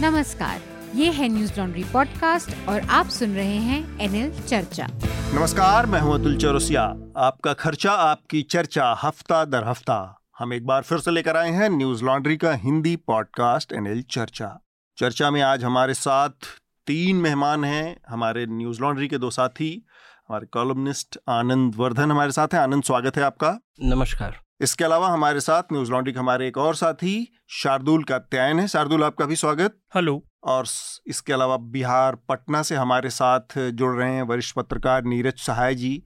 नमस्कार ये है न्यूज़ लॉन्ड्री पॉडकास्ट और आप सुन रहे हैं एनएल चर्चा। नमस्कार मैं हूँ अतुल चौरसिया। आपका खर्चा आपकी चर्चा हफ़्ता दर हफ़्ता। हम एक बार फिर से लेकर आए हैं न्यूज़ लॉन्ड्री का हिंदी पॉडकास्ट एनएल चर्चा। चर्चा में आज हमारे साथ तीन मेहमान हैं। हमारे न्यूज़ लॉन्ड्री के दो साथी हमारे कॉलमनिस्ट आनंद वर्धन हमारे साथ हैं। आनंद स्वागत है आपका। नमस्कार। इसके अलावा हमारे साथ न्यूज़ लॉन्ड्री के हमारे एक और साथी शार्दुल का कात्यायन है। शार्दुल आपका भी स्वागत। हेलो। और इसके अलावा बिहार पटना से हमारे साथ जुड़ रहे हैं वरिष्ठ पत्रकार नीरज सहाय जी।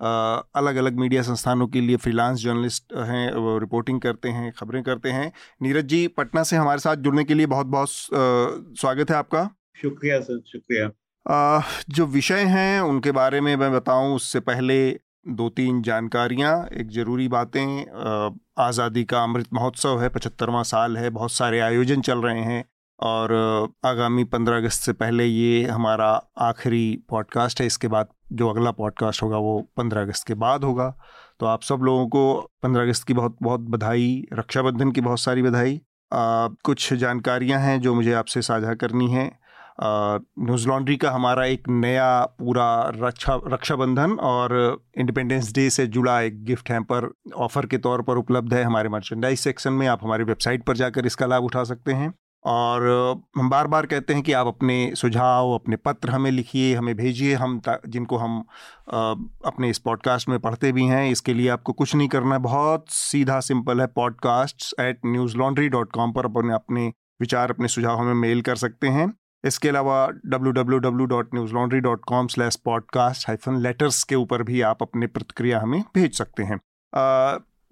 अलग अलग मीडिया संस्थानों के लिए फ्रीलांस जर्नलिस्ट हैं रिपोर्टिंग करते हैं खबरें करते हैं। नीरज जी पटना से हमारे साथ जुड़ने के लिए बहुत बहुत स्वागत है आपका। शुक्रिया सर शुक्रिया। जो विषय हैं उनके बारे में मैं बताऊँ उससे पहले दो तीन जानकारियाँ, एक ज़रूरी बातें आज़ादी का अमृत महोत्सव है, पचहत्तरवां साल है, बहुत सारे आयोजन चल रहे हैं और आगामी पंद्रह अगस्त से पहले ये हमारा आखिरी पॉडकास्ट है, इसके बाद जो अगला पॉडकास्ट होगा वो पंद्रह अगस्त के बाद होगा। तो आप सब लोगों को पंद्रह अगस्त की बहुत बहुत बधाई, रक्षाबंधन की बहुत सारी बधाई कुछ जानकारियाँ हैं जो मुझे आपसे साझा करनी है। न्यूज़ लॉन्ड्री का हमारा एक नया पूरा रक्षा, रक्षाबंधन और इंडिपेंडेंस डे से जुड़ा एक गिफ्ट हैम्पर ऑफ़र के तौर पर उपलब्ध है हमारे मर्चेंडाइज सेक्शन में। आप हमारी वेबसाइट पर जाकर इसका लाभ उठा सकते हैं। और हम बार बार कहते हैं कि आप अपने सुझाव, अपने पत्र हमें लिखिए, हमें भेजिए। हम जिनको हम अपने इस पॉडकास्ट में पढ़ते भी हैं, इसके लिए आपको कुछ नहीं करना है। बहुत सीधा सिंपल है podcast at Newslaundry dot com पर अपने अपने विचार, अपने सुझाव हमें मेल कर सकते हैं। इसके अलावा www.newslaundry.com slash podcast hyphen letters के ऊपर भी आप अपने प्रतिक्रिया हमें भेज सकते हैं।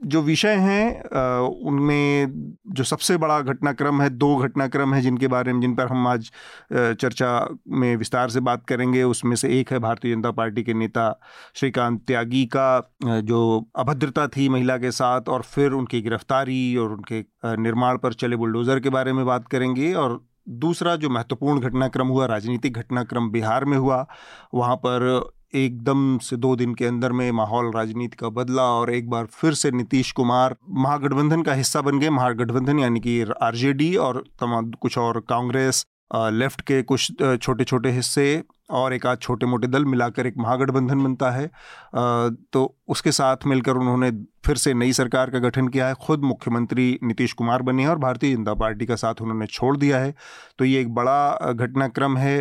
जो विषय हैं उनमें जो सबसे बड़ा घटनाक्रम है, दो घटनाक्रम है जिनके बारे में, जिन पर हम आज चर्चा में विस्तार से बात करेंगे, उसमें से एक है भारतीय जनता पार्टी के नेता श्रीकांत त्यागी का जो अभद्रता थी महिला के साथ और फिर उनकी गिरफ्तारी और उनके निर्माण पर चले बुलडोज़र के बारे में बात करेंगे और दूसरा जो महत्वपूर्ण घटनाक्रम हुआ, राजनीतिक घटनाक्रम बिहार में हुआ, वहाँ पर एकदम से दो दिन के अंदर में माहौल राजनीति का बदला और एक बार फिर से नीतीश कुमार महागठबंधन का हिस्सा बन गए। महागठबंधन यानी कि आरजेडी और तमाम कुछ और कांग्रेस लेफ़्ट के कुछ छोटे छोटे हिस्से और एक आध छोटे मोटे दल मिलाकर एक महागठबंधन बनता है। तो उसके साथ मिलकर उन्होंने फिर से नई सरकार का गठन किया है। खुद मुख्यमंत्री नीतीश कुमार बने हैं और भारतीय जनता पार्टी का साथ उन्होंने छोड़ दिया है। तो ये एक बड़ा घटनाक्रम है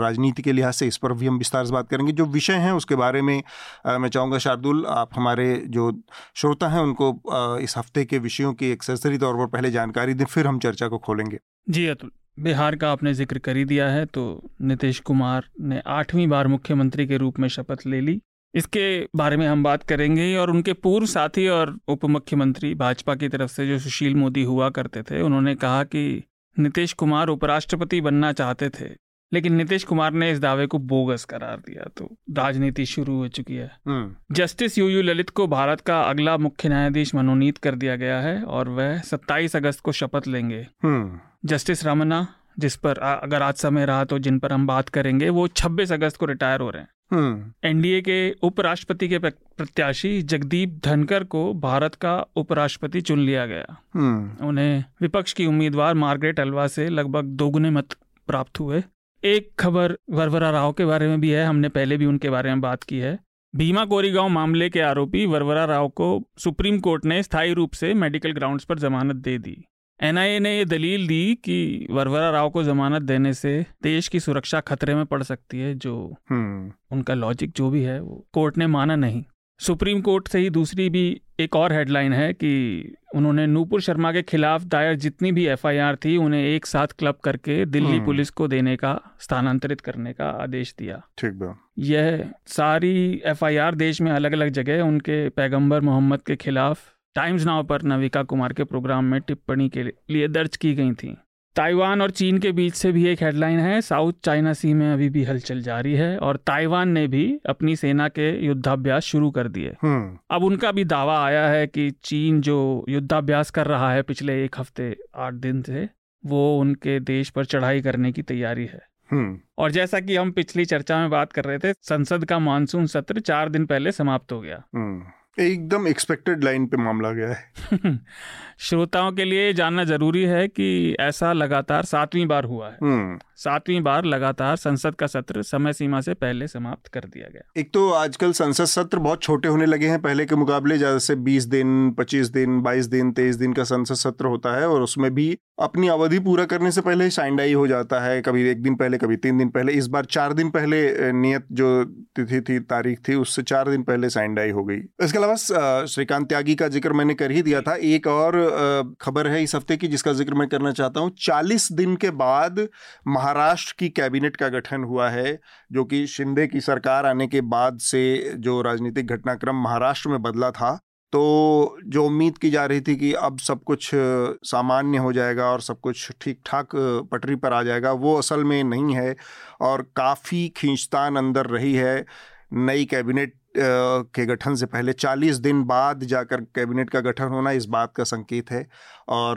राजनीति के लिहाज से, इस पर भी हम विस्तार से बात करेंगे। जो विषय हैं उसके बारे में मैं चाहूँगा शार्दुल, आप हमारे जो श्रोता हैं उनको इस हफ़्ते के विषयों की एक तौर पर पहले जानकारी दें, फिर हम चर्चा को खोलेंगे। जी, अतुल। बिहार का आपने ज़िक्र कर ही दिया है तो नीतीश कुमार ने आठवीं बार मुख्यमंत्री के रूप में शपथ ले ली। इसके बारे में हम बात करेंगे और उनके पूर्व साथी और उप मुख्यमंत्री भाजपा की तरफ़ से जो सुशील मोदी हुआ करते थे उन्होंने कहा कि नीतीश कुमार उपराष्ट्रपति बनना चाहते थे लेकिन नीतीश कुमार ने इस दावे को बोगस करार दिया तो राजनीति शुरू हो चुकी है। हम्म। जस्टिस यू यू ललित को भारत का अगला मुख्य न्यायाधीश मनोनीत कर दिया गया है और वह 27 अगस्त को शपथ लेंगे। हम्म। जस्टिस रमना जिस पर आ- अगर आज समय रहा तो जिन पर हम बात करेंगे वो 26 अगस्त को रिटायर हो रहे हैं। हम्म। एनडीए के उपराष्ट्रपति के प्रत्याशी जगदीप धनकर को भारत का उपराष्ट्रपति चुन लिया गया। हम्म। उन्हें विपक्ष की उम्मीदवार मार्गरेट अल्वा से लगभग दोगुने मत प्राप्त हुए। एक खबर वरवरा राव के बारे में भी है हमने पहले भी उनके बारे में बात की है। भीमा कोरीगांव मामले के आरोपी वरवरा राव को सुप्रीम कोर्ट ने स्थायी रूप से मेडिकल ग्राउंड्स पर जमानत दे दी। एनआईए ने यह दलील दी कि वरवरा राव को जमानत देने से देश की सुरक्षा खतरे में पड़ सकती है जो हम्म। उनका लॉजिक जो भी है वो कोर्ट ने माना नहीं। सुप्रीम कोर्ट से ही दूसरी भी एक और हेडलाइन है कि उन्होंने नूपुर शर्मा के खिलाफ दायर जितनी भी एफआईआर थी उन्हें एक साथ क्लब करके दिल्ली हम्म। पुलिस को देने का स्थानांतरित करने का आदेश दिया। ठीक यह सारी एफआईआर देश में अलग अलग जगह उनके पैगंबर मोहम्मद के खिलाफ टाइम्स नाव पर नविका कुमार के प्रोग्राम में टिप्पणी के लिए दर्ज की गई थी। ताइवान और चीन के बीच से भी एक हेडलाइन है साउथ चाइना सी में अभी भी हलचल जारी है और ताइवान ने भी अपनी सेना के युद्धाभ्यास शुरू कर दिए। हम्म। अब उनका भी दावा आया है कि चीन जो युद्धाभ्यास कर रहा है पिछले एक हफ़्ते आठ दिन से वो उनके देश पर चढ़ाई करने की तैयारी है। हम्म। और जैसा कि हम पिछली चर्चा में बात कर रहे थे संसद का मानसून सत्र चार दिन पहले समाप्त हो गया। हम्म। एकदम एक्सपेक्टेड लाइन पे मामला गया है। श्रोताओं के लिए जानना ज़रूरी है कि ऐसा लगातार सातवीं बार हुआ है। हम्म। सातवीं बार लगातार संसद का सत्र समय सीमा से पहले समाप्त कर दिया गया। एक तो आजकल संसद सत्र बहुत छोटे होने लगे हैं पहले के मुकाबले ज़्यादा से 20 दिन 25 दिन 22 दिन 23 दिन का संसद सत्र होता है और उसमें भी अपनी अवधि पूरा करने से पहले साइंडाई हो जाता है, कभी एक दिन पहले, कभी तीन दिन पहले। इस बार चार दिन पहले नियत जो तिथि थी, तारीख थी, उससे चार दिन पहले साइंडाई हो गई। इसके अलावा श्रीकांत त्यागी का ज़िक्र मैंने कर ही दिया था। एक और खबर है इस हफ़्ते की, जिसका ज़िक्र मैं करना चाहता हूँ। चालीस दिन के बाद महाराष्ट्र की कैबिनेट का गठन हुआ है, जो कि शिंदे की सरकार आने के बाद से जो राजनीतिक घटनाक्रम महाराष्ट्र में बदला था। तो जो उम्मीद की जा रही थी कि अब सब कुछ सामान्य हो जाएगा और सब कुछ ठीक ठाक पटरी पर आ जाएगा, वो असल में नहीं है और काफ़ी खींचतान अंदर रही है नई कैबिनेट के गठन से पहले। 40 दिन बाद जाकर कैबिनेट का गठन होना इस बात का संकेत है और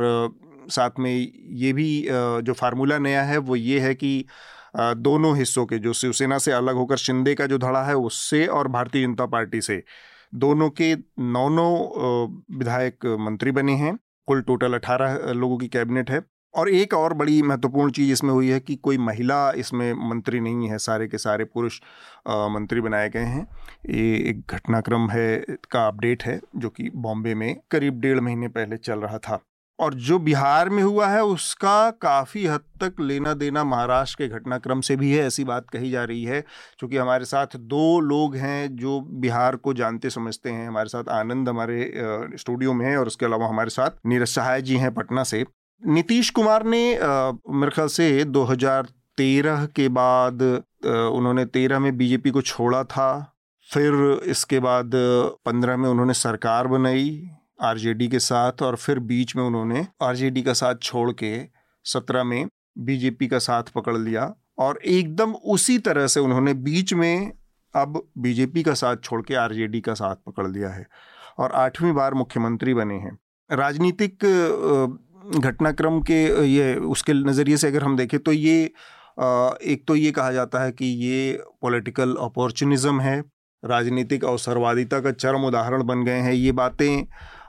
साथ में ये भी जो फार्मूला नया है वो ये है कि दोनों हिस्सों के जो शिवसेना से अलग होकर शिंदे का जो धड़ा है उससे और भारतीय जनता पार्टी से दोनों के नौ नौ विधायक मंत्री बने हैं। कुल टोटल अठारह लोगों की कैबिनेट है। और एक और बड़ी महत्वपूर्ण चीज़ इसमें हुई है कि कोई महिला इसमें मंत्री नहीं है। सारे के सारे पुरुष मंत्री बनाए गए हैं। ये एक घटनाक्रम है, का अपडेट है, जो कि बॉम्बे में करीब डेढ़ महीने पहले चल रहा था। और जो बिहार में हुआ है, उसका काफ़ी हद तक लेना देना महाराष्ट्र के घटनाक्रम से भी है, ऐसी बात कही जा रही है, क्योंकि हमारे साथ दो लोग हैं जो बिहार को जानते, समझते हैं। हमारे साथ आनंद हमारे स्टूडियो में है और उसके अलावा हमारे साथ नीरज सहाय जी हैं पटना से। नीतीश कुमार ने मेरे ख्याल से 2013 के बाद उन्होंने 13 में बीजेपी को छोड़ा था, फिर इसके बाद पंद्रह में उन्होंने सरकार बनाई आरजेडी के साथ और फिर बीच में उन्होंने आरजेडी का साथ छोड़ के सत्रह में बीजेपी का साथ पकड़ लिया और एकदम उसी तरह से उन्होंने बीच में अब बीजेपी का साथ छोड़ के आरजेडी का साथ पकड़ लिया है और आठवीं बार मुख्यमंत्री बने हैं। राजनीतिक घटनाक्रम के, ये, उसके नज़रिए से अगर हम देखें तो ये एक तो ये कहा जाता है कि ये पॉलिटिकल अपॉर्चुनिज्म है, राजनीतिक अवसरवादिता का चरम उदाहरण बन गए हैं। ये बातें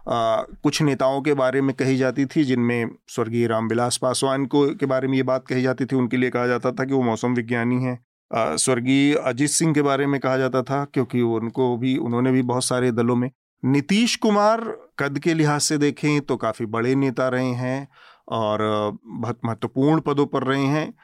आ, कुछ नेताओं के बारे में कही जाती थी जिनमें स्वर्गीय रामविलास पासवान को के बारे में ये बात कही जाती थी उनके लिए कहा जाता था कि वो मौसम विज्ञानी हैं। स्वर्गीय अजीत सिंह के बारे में कहा जाता था क्योंकि उनको भी उन्होंने भी बहुत सारे दलों में नीतीश कुमार कद के लिहाज से देखें तो काफ़ी बड़े नेता रहे हैं और बहुत महत्वपूर्ण पदों पर रहे हैं।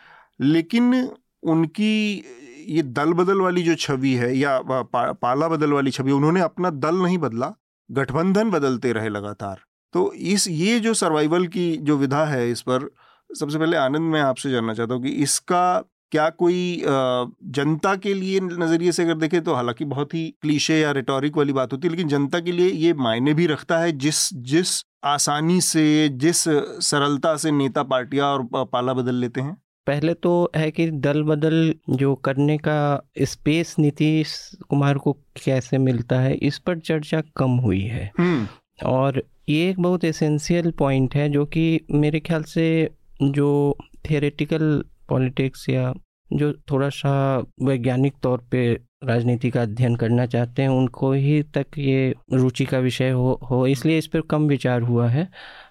लेकिन उनकी ये दल बदल वाली जो छवि है या पाला बदल वाली छवि उन्होंने अपना दल नहीं बदला। गठबंधन बदलते रहे लगातार। तो इस, ये जो सर्वाइवल की जो विधा है इस पर, सबसे पहले आनंद मैं आपसे जानना चाहता हूँ कि इसका क्या कोई जनता के लिए नज़रिए से अगर देखें तो हालाँकि बहुत ही क्लीशे या रिटोरिक वाली बात होती है, लेकिन जनता के लिए ये मायने भी रखता है जिस जिस आसानी से, जिस सरलता से नेता पार्टियाँ और पाला बदल लेते हैं। पहले तो है कि दल बदल जो करने का स्पेस नीतीश कुमार को कैसे मिलता है इस पर चर्चा कम हुई है। हम्म। और ये एक बहुत एसेंशियल पॉइंट है जो कि मेरे ख्याल से जो थियोरेटिकल पॉलिटिक्स या जो थोड़ा सा वैज्ञानिक तौर पे राजनीति का अध्ययन करना चाहते हैं उनको ही तक ये रुचि का विषय हो हो इसलिए इस पर कम विचार हुआ है।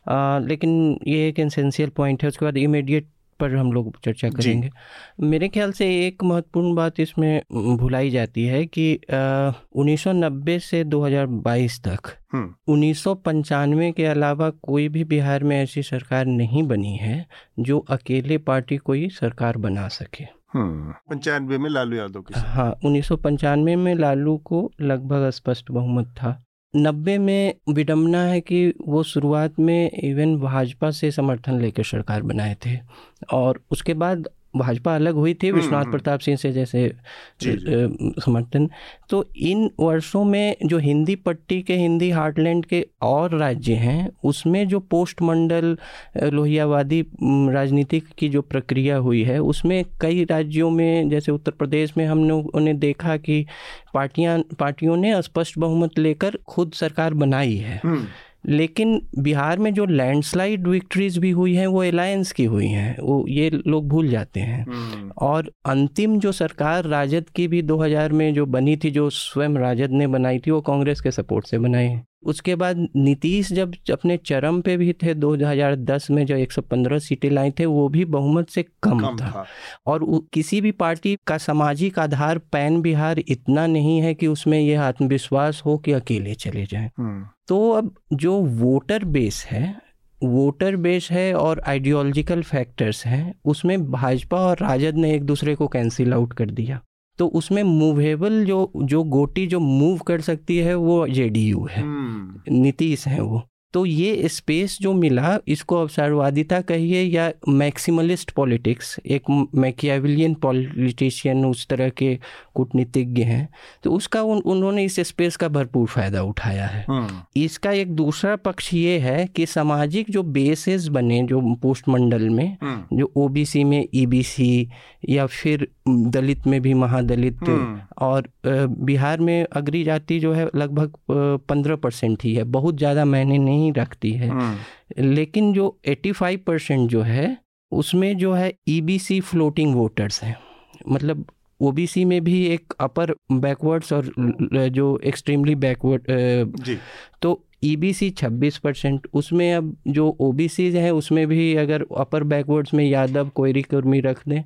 आ, लेकिन ये एक एसेंशियल पॉइंट है उसके बाद इमीडिएट पर हम लोग चर्चा करेंगे। मेरे ख्याल से एक महत्वपूर्ण बात इसमें भुलाई जाती है कि उन्नीस सौ नब्बे से 2022 तक उन्नीस के अलावा कोई भी बिहार में ऐसी सरकार नहीं बनी है जो अकेले पार्टी कोई सरकार बना सके। पंचानवे में लालू यादव के हाँ उन्नीस सौ पंचानवे में लालू को लगभग स्पष्ट बहुमत था। नब्बे में विडम्बना है कि वो शुरुआत में इवन भाजपा से समर्थन लेकर सरकार बनाए थे और उसके बाद भाजपा अलग हुई थी हम्म, विश्वनाथ हम्म। प्रताप सिंह से जैसे समर्थन। तो इन वर्षों में जो हिंदी पट्टी के हिंदी हार्टलैंड के और राज्य हैं उसमें जो पोस्ट मंडल लोहियावादी राजनीति की जो प्रक्रिया हुई है उसमें कई राज्यों में जैसे उत्तर प्रदेश में हम लोगों ने देखा कि पार्टियाँ पार्टियों ने स्पष्ट बहुमत लेकर खुद सरकार बनाई है। हम्म। लेकिन बिहार में जो लैंडस्लाइड विक्ट्रीज भी हुई हैं वो अलायंस की हुई हैं। वो ये लोग भूल जाते हैं। हम्म, और अंतिम जो सरकार राजद की भी 2000 में जो बनी थी जो स्वयं राजद ने बनाई थी वो कांग्रेस के सपोर्ट से बनाई। है उसके बाद नीतीश जब अपने चरम पे भी थे 2010 में जो 115 सीटें लाई थे वो भी बहुमत से कम, कम था। था। और किसी भी पार्टी का सामाजिक आधार पैन बिहार इतना नहीं है कि उसमें यह आत्मविश्वास हो कि अकेले चले जाएँ। हम्म, तो अब जो वोटर बेस है वोटर बेस है और आइडियोलॉजिकल फैक्टर्स हैं उसमें भाजपा और राजद ने एक दूसरे को कैंसिल आउट कर दिया। तो उसमें मूवेबल जो जो गोटी जो मूव कर सकती है वो जेडीयू है। हम्म, नीतीश है वो। तो ये स्पेस जो मिला इसको अवसरवादिता कहिए या मैक्सिमलिस्ट पॉलिटिक्स एक मैकियाविलियन पॉलिटिशियन उस तरह के कूटनीतिज्ञ हैं तो उसका उन, उन्होंने इस स्पेस का भरपूर फ़ायदा उठाया है। हम्म, इसका एक दूसरा पक्ष ये है कि सामाजिक जो बेसेस बने जो पोस्टमंडल में हम्म, जो ओबीसी में ईबीसी या फिर दलित में भी महादलित हम्म, और बिहार में अग्री जाति जो है लगभग पंद्रह परसेंट ही है। बहुत ज़्यादा मायने नहीं रखती है। हम्म, लेकिन जो 85 परसेंट जो है उसमें जो है ईबीसी फ्लोटिंग वोटर्स हैं। मतलब ओबीसी में भी एक अपर बैकवर्ड्स और जो एक्सट्रीमली बैकवर्ड तो ईबीसी 26 परसेंट। उसमें अब जो ओबीसी हैं उसमें भी अगर अपर बैकवर्ड्स में यादव कोयरी कुर्मी रख दें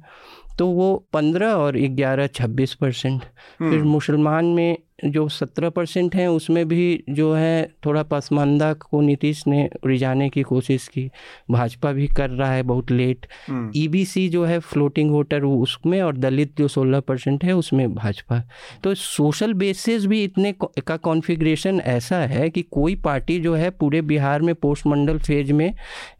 तो वो 15 और 11 26 परसेंट। फिर हम्म, मुसलमान में जो 17 परसेंट हैं उसमें भी जो है थोड़ा पसमानदा को नीतीश ने रिझाने की कोशिश की। भाजपा भी कर रहा है बहुत लेट। हम्म, ईबीसी जो है फ्लोटिंग वोटर उसमें और दलित जो 16 परसेंट है उसमें भाजपा। तो सोशल बेसिस भी इतने का कॉन्फ़िगरेशन ऐसा है कि कोई पार्टी जो है पूरे बिहार में पोस्टमंडल फ़ेज़ में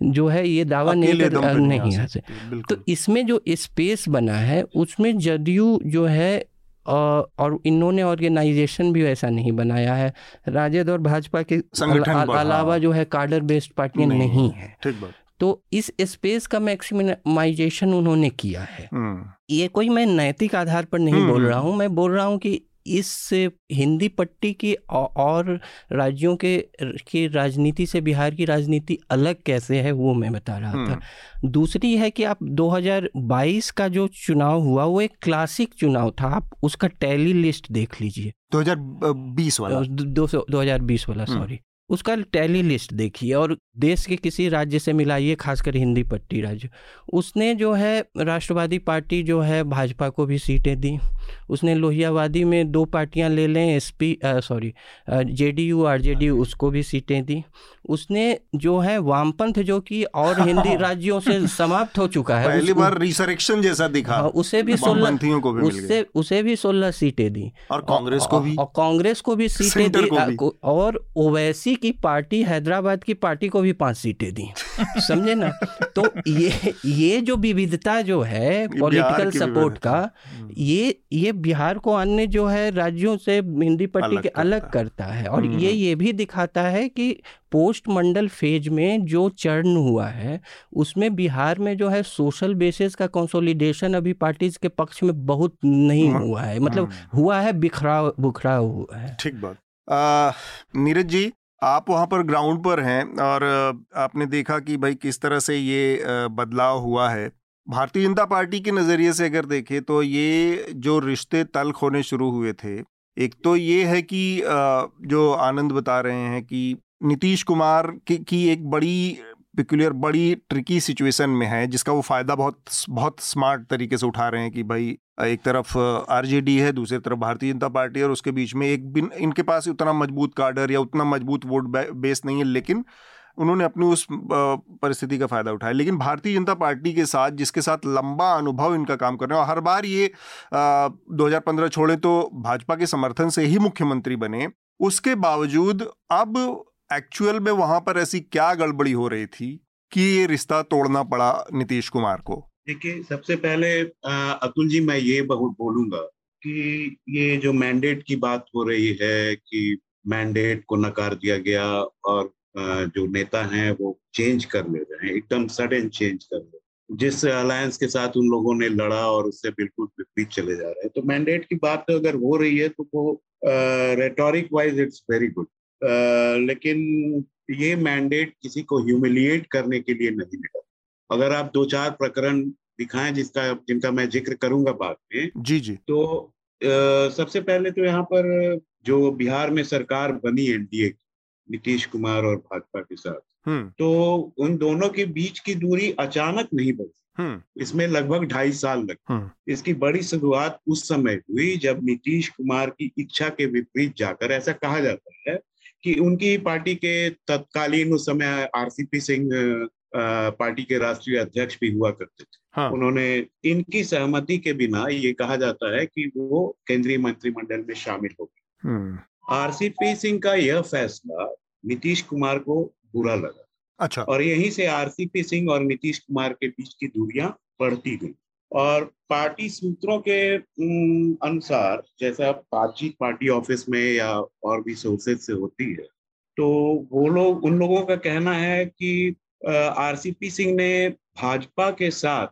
जो है ये दावा नहीं कर नहीं आ सकती। तो इसमें जो स्पेस बना है उसमें जदयू जो है और इन्होंने ऑर्गेनाइजेशन भी वैसा नहीं बनाया है राजद और भाजपा के बढ़ा। अलावा जो है कार्डर बेस्ड पार्टियाँ नहीं। नहीं है तो इस स्पेस का मैक्सिमाइजेशन उन्होंने किया है हम्म, ये कोई मैं नैतिक आधार पर नहीं हम्म, बोल रहा हम्म। हूँ मैं बोल रहा हूँ कि इस हिंदी पट्टी की और राज्यों के की राजनीति से बिहार की राजनीति अलग कैसे है वो मैं बता रहा था। दूसरी है कि आप 2022 का जो चुनाव हुआ वो एक क्लासिक चुनाव था। आप उसका टैली लिस्ट देख लीजिए। 2020 वाला। दो सौ दो हज़ार बीस वाला हम्म। सॉरी। उसका टैली लिस्ट देखिए और देश के किसी राज्य से मिलाइए खासकर हिंदी पट्टी राज्य। उसने जो है राष्ट्रवादी पार्टी जो है भाजपा को भी सीटें दी। उसने लोहियावादी में दो पार्टियाँ ले लें एसपी सॉरी जेडीयू आरजेडीयू उसको भी सीटें दी। उसने जो है वामपंथ जो कि और हिंदी राज्यों से समाप्त हो चुका है पहली बार रिसरेक्शन जैसा दिखा। हाँ, उसे भी सोलह को भी उससे उसे भी सोलह सीटें दी। और कांग्रेस को भी? और कांग्रेस को भी सीटें दी और ओवैसी की पार्टी हैदराबाद की पार्टी को भी पाँच सीटें दी। समझे ना तो ये ये जो विविधता जो है पॉलिटिकल सपोर्ट का ये ये बिहार को अन्य जो है राज्यों से हिंदी पट्टी के अलग। करता है और हम्म। ये ये भी दिखाता है कि पोस्ट मंडल फ़ेज़ में जो चरण हुआ है उसमें बिहार में जो है सोशल बेसिस का कंसोलिडेशन अभी पार्टीज़ के पक्ष में बहुत नहीं हम्म। हुआ है मतलब हम्म। हुआ है बिखराव बुखराव हुआ है ठीक बात नीरज जी आप वहाँ पर ग्राउंड पर हैं और आपने देखा कि भाई किस तरह से ये बदलाव हुआ है। भारतीय जनता पार्टी के नज़रिए से अगर देखें तो ये जो रिश्ते तल्ख होने शुरू हुए थे एक तो ये है कि जो आनंद बता रहे हैं कि नीतीश कुमार की, की एक बड़ी पिकुलियर बड़ी ट्रिकी सिचुएशन में है, जिसका वो फ़ायदा बहुत बहुत स्मार्ट तरीके से उठा रहे हैं कि भाई, एक तरफ़ आरजेडी है, दूसरी तरफ़ भारतीय जनता पार्टी है और उसके बीच में एक बिन, इनके पास उतना मज़बूत कार्डर या उतना मज़बूत वोट बेस नहीं है, लेकिन उन्होंने अपनी उस परिस्थिति का फ़ायदा उठाया। लेकिन भारतीय जनता पार्टी के साथ, जिसके साथ लंबा अनुभव इनका काम कर रहे हैं, और हर बार ये 2015 छोड़े तो भाजपा के समर्थन से ही मुख्यमंत्री बने, उसके बावजूद अब एक्चुअल में वहाँ पर ऐसी क्या गड़बड़ी हो रही थी कि ये रिश्ता तोड़ना पड़ा नीतीश कुमार को? देखिए, सबसे पहले अतुल जी, मैं ये बहुत बोलूँगा कि ये जो मैंडेट की बात हो रही है कि मैंडेट को नकार दिया गया और जो नेता हैं वो चेंज कर ले रहे हैं, एकदम सडन चेंज कर ले जिस अलायंस के साथ उन लोगों ने लड़ा और उससे बिल्कुल विपरीत चले जा रहे हैं। तो मैंडेट की बात अगर हो रही है तो वो rhetoric wise it's very good लेकिन ये मैंडेट किसी को ह्यूमिलिएट करने के लिए नहीं मिला। अगर आप दो चार प्रकरण दिखाएँ जिसका जिनका मैं ज़िक्र करूँगा बाद में जी जी। तो आ, सबसे पहले तो यहाँ पर जो बिहार में सरकार बनी एनडीए की नीतीश कुमार और भाजपा के साथ हम्म। तो उन दोनों के बीच की दूरी अचानक नहीं बढ़ी हम्म। इसमें लगभग ढाई साल लगे। हम्म। इसकी बड़ी शुरुआत उस समय हुई जब नीतीश कुमार की इच्छा के विपरीत जाकर ऐसा कहा जाता है कि उनकी पार्टी के तत्कालीन उस समय आरसीपी सिंह पार्टी के राष्ट्रीय अध्यक्ष भी हुआ करते थे। हाँ। उन्होंने इनकी सहमति के बिना ये कहा जाता है कि वो केंद्रीय मंत्रिमंडल में शामिल हो गए हम्म। आरसीपी सिंह का यह फैसला नीतीश कुमार को बुरा लगा। अच्छा। और यहीं से आरसीपी सिंह और नीतीश कुमार के बीच की दूरियाँ बढ़ती गई। और पार्टी सूत्रों के अनुसार जैसा बातचीत पार्टी ऑफ़िस में या और भी सोर्सेज से होती है तो वो लोग उन लोगों का कहना है कि आरसीपी सिंह ने भाजपा के साथ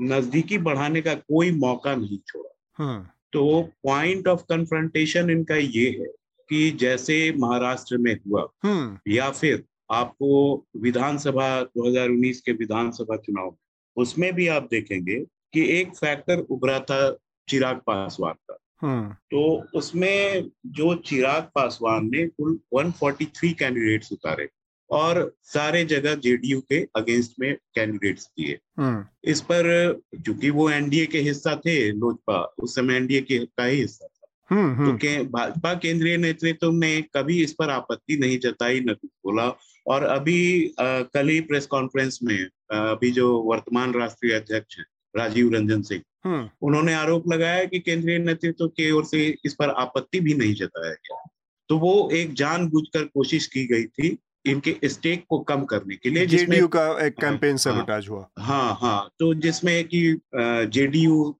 नजदीकी बढ़ाने का कोई मौका नहीं छोड़ा। हम्म तो पॉइंट ऑफ़ कन्फ्रंटेशन इनका ये है कि जैसे महाराष्ट्र में हुआ हम्म या फिर आपको विधानसभा 2019 के विधानसभा चुनाव उसमें भी आप देखेंगे कि एक फैक्टर उभरा था चिराग पासवान का। हम्म तो उसमें जो चिराग पासवान ने कुल 143 कैंडिडेट्स उतारे और सारे जगह जेडीयू के अगेंस्ट में कैंडिडेट्स दिए। हम्म इस पर चूँकि वो एनडीए के हिस्सा थे लोजपा उस समय एनडीए के का ही हिस्सा था। हम्म तो हम्म के भाजपा केंद्रीय नेतृत्व ने कभी इस पर आपत्ति नहीं जताई न कुछ बोला। और अभी अ, कल ही प्रेस कॉन्फ्रेंस में अ, अभी जो वर्तमान राष्ट्रीय अध्यक्ष हैं राजीव रंजन सिंह। हम्म उन्होंने आरोप लगाया कि केंद्रीय नेतृत्व की ओर से इस पर आपत्ति भी नहीं जताया गया। तो वो एक जानबूझकर कोशिश की गई थी इनके स्टेक को कम करने के लिए जेडीयू का एक कैंपेन हाँ। सेबोटाज हुआ। हाँ हाँ। तो जिसमें कि जेडीयू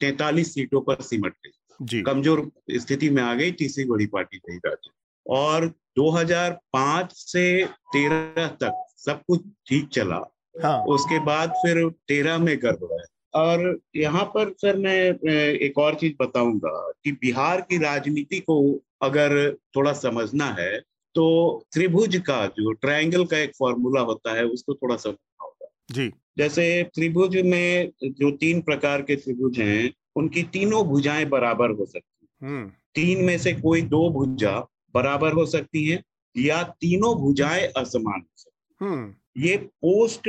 तैतालीस सीटों पर सिमट गई। कमज़ोर स्थिति में आ गई तीसरी बड़ी पार्टी रही राज्य। और 2005 से 13 तक सब कुछ ठीक चला। हाँ। उसके बाद फिर 13 में गड़बड़ा है। और यहाँ पर सर मैं एक और चीज़ बताऊँगा कि बिहार की राजनीति को अगर थोड़ा समझना है तो त्रिभुज का जो ट्रायंगल का एक फॉर्मूला होता है उसको थोड़ा समझना होगा। जी। जैसे त्रिभुज में जो तीन प्रकार के त्रिभुज हैं उनकी तीनों भुजाएँ बराबर हो सकती हैं। हम्म। तीन में से कोई दो भुजा बराबर हो सकती हैं या तीनों भुजाएँ असमान हो सकती हम्म। हैं। ये पोस्ट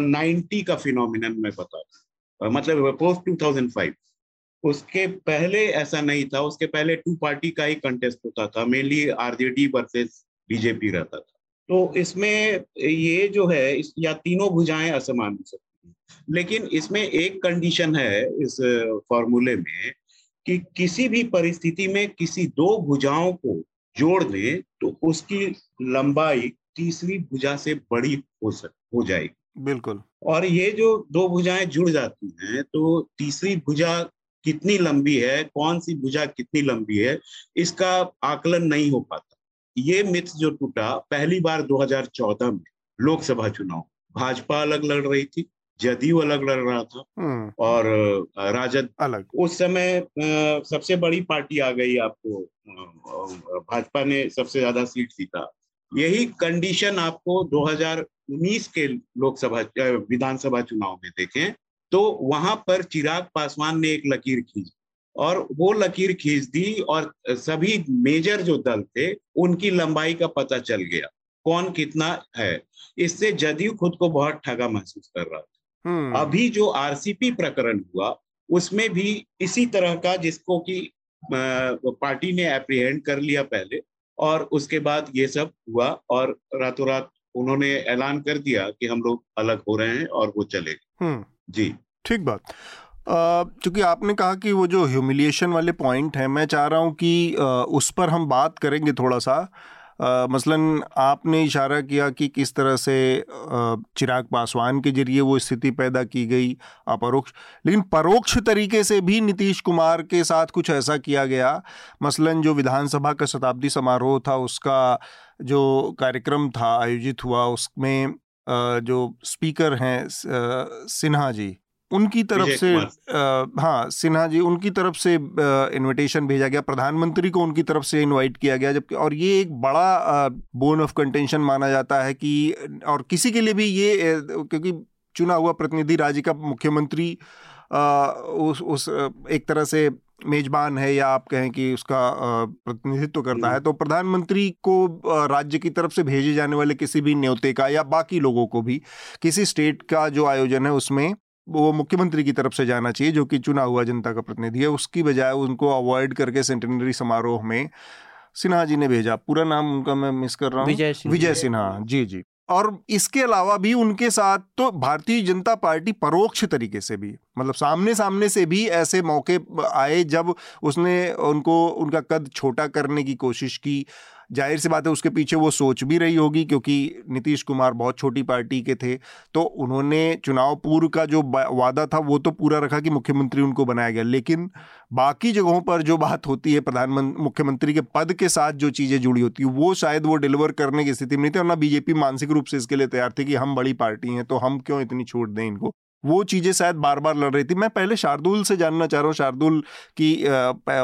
नाइन्टी का फिनोमिनन मैं बता रहा मतलब पोस्ट 2005 उसके पहले ऐसा नहीं था, उसके पहले टू पार्टी का ही कंटेस्ट होता था मेनली आरजेडी वर्सेस बीजेपी रहता था। तो इसमें ये जो है, इस, या तीनों भुजाएँ असमान हो सकती हैं। लेकिन इसमें एक कंडीशन है इस फॉर्मूले में कि किसी भी परिस्थिति में किसी दो भुजाओं को जोड़ दें तो उसकी लंबाई तीसरी भुजा से बड़ी हो सक हो जाएगी। बिल्कुल। और ये जो दो भुजाएँ जुड़ जाती हैं तो तीसरी भुजा कितनी लंबी है कौन सी भुजा कितनी लंबी है इसका आकलन नहीं हो पाता। ये मिथ जो टूटा पहली बार 2014 में लोकसभा चुनाव भाजपा अलग लड़ रही थी जदयू अलग लड़ रहा था हम्म। और राजद। अलग। उस समय सबसे बड़ी पार्टी आ गई आपको भाजपा ने सबसे ज़्यादा सीट जीता। यही कंडीशन आपको 2019 के लोकसभा विधानसभा चुनाव में देखें तो वहाँ पर चिराग पासवान ने एक लकीर खींची और वो लकीर खींच दी और सभी मेजर जो दल थे उनकी लंबाई का पता चल गया। कौन कितना है? इससे जदयू खुद को बहुत ठगा महसूस कर रहा था। हम्म। अभी जो आरसीपी प्रकरण हुआ उसमें भी इसी तरह का जिसको कि पार्टी ने अप्रीहेंड कर लिया पहले और उसके बाद ये सब हुआ और रातों रात उन्होंने ऐलान कर दिया कि हम लोग अलग हो रहे हैं और वो चले हम्म। जी। ठीक बात। चूँकि आपने कहा कि वो जो ह्यूमिलिएशन वाले पॉइंट हैं मैं चाह रहा हूँ कि उस पर हम बात करेंगे थोड़ा सा। मसलन आपने इशारा किया कि किस तरह से चिराग पासवान के ज़रिए वो स्थिति पैदा की गई अपरोक्ष, लेकिन परोक्ष तरीके से भी नीतीश कुमार के साथ कुछ ऐसा किया गया। मसलन जो विधानसभा का शताब्दी समारोह था, उसका जो कार्यक्रम था, आयोजित हुआ, उसमें जो स्पीकर हैं सिन्हा जी। उनकी तरफ़ से आ, हाँ सिन्हा जी उनकी तरफ़ से इनविटेशन भेजा गया। प्रधानमंत्री को उनकी तरफ़ से इनवाइट किया गया जबकि और ये एक बड़ा बोन ऑफ़ कंटेंशन माना जाता है कि और किसी के लिए भी ये क्योंकि चुना हुआ प्रतिनिधि राज्य का मुख्यमंत्री उस उस एक तरह से मेजबान है या आप कहें कि उसका प्रतिनिधित्व करता है तो प्रधानमंत्री को राज्य की तरफ़ से भेजे जाने वाले किसी भी न्योते का या बाकी लोगों को भी किसी स्टेट का जो आयोजन है उसमें वो मुख्यमंत्री की तरफ़ से जाना चाहिए जो कि चुना हुआ जनता का प्रतिनिधि है। उसकी बजाय उनको अवॉइड करके सेंटेनरी समारोह में सिन्हा जी ने भेजा। पूरा नाम उनका मैं मिस कर रहा हूँ। विजय सिन्हा। जी जी। और इसके अलावा भी उनके साथ तो भारतीय जनता पार्टी परोक्ष तरीके से भी मतलब सामने सामने से भी ऐसे मौके आए जब उसने उनको उनका कद छोटा करने की कोशिश की ज़ाहिर सी बात है उसके पीछे वो सोच भी रही होगी क्योंकि नीतीश कुमार बहुत छोटी पार्टी के थे तो उन्होंने चुनाव पूर्व का जो वादा था वो तो पूरा रखा कि मुख्यमंत्री उनको बनाया गया। लेकिन बाकी जगहों पर जो बात होती है प्रधानमंत्री मुख्यमंत्री के पद के साथ जो चीज़ें जुड़ी होती है, वो शायद वो डिलीवर करने की स्थिति में नहीं थे और ना बीजेपी मानसिक रूप से इसके लिए तैयार थी कि हम बड़ी पार्टी हैं तो हम क्यों इतनी छूट दें इनको? वो चीज़ें शायद बार बार लड़ रही थी। मैं पहले शार्दुल से जानना चाह रहा हूँ, शार्दुल की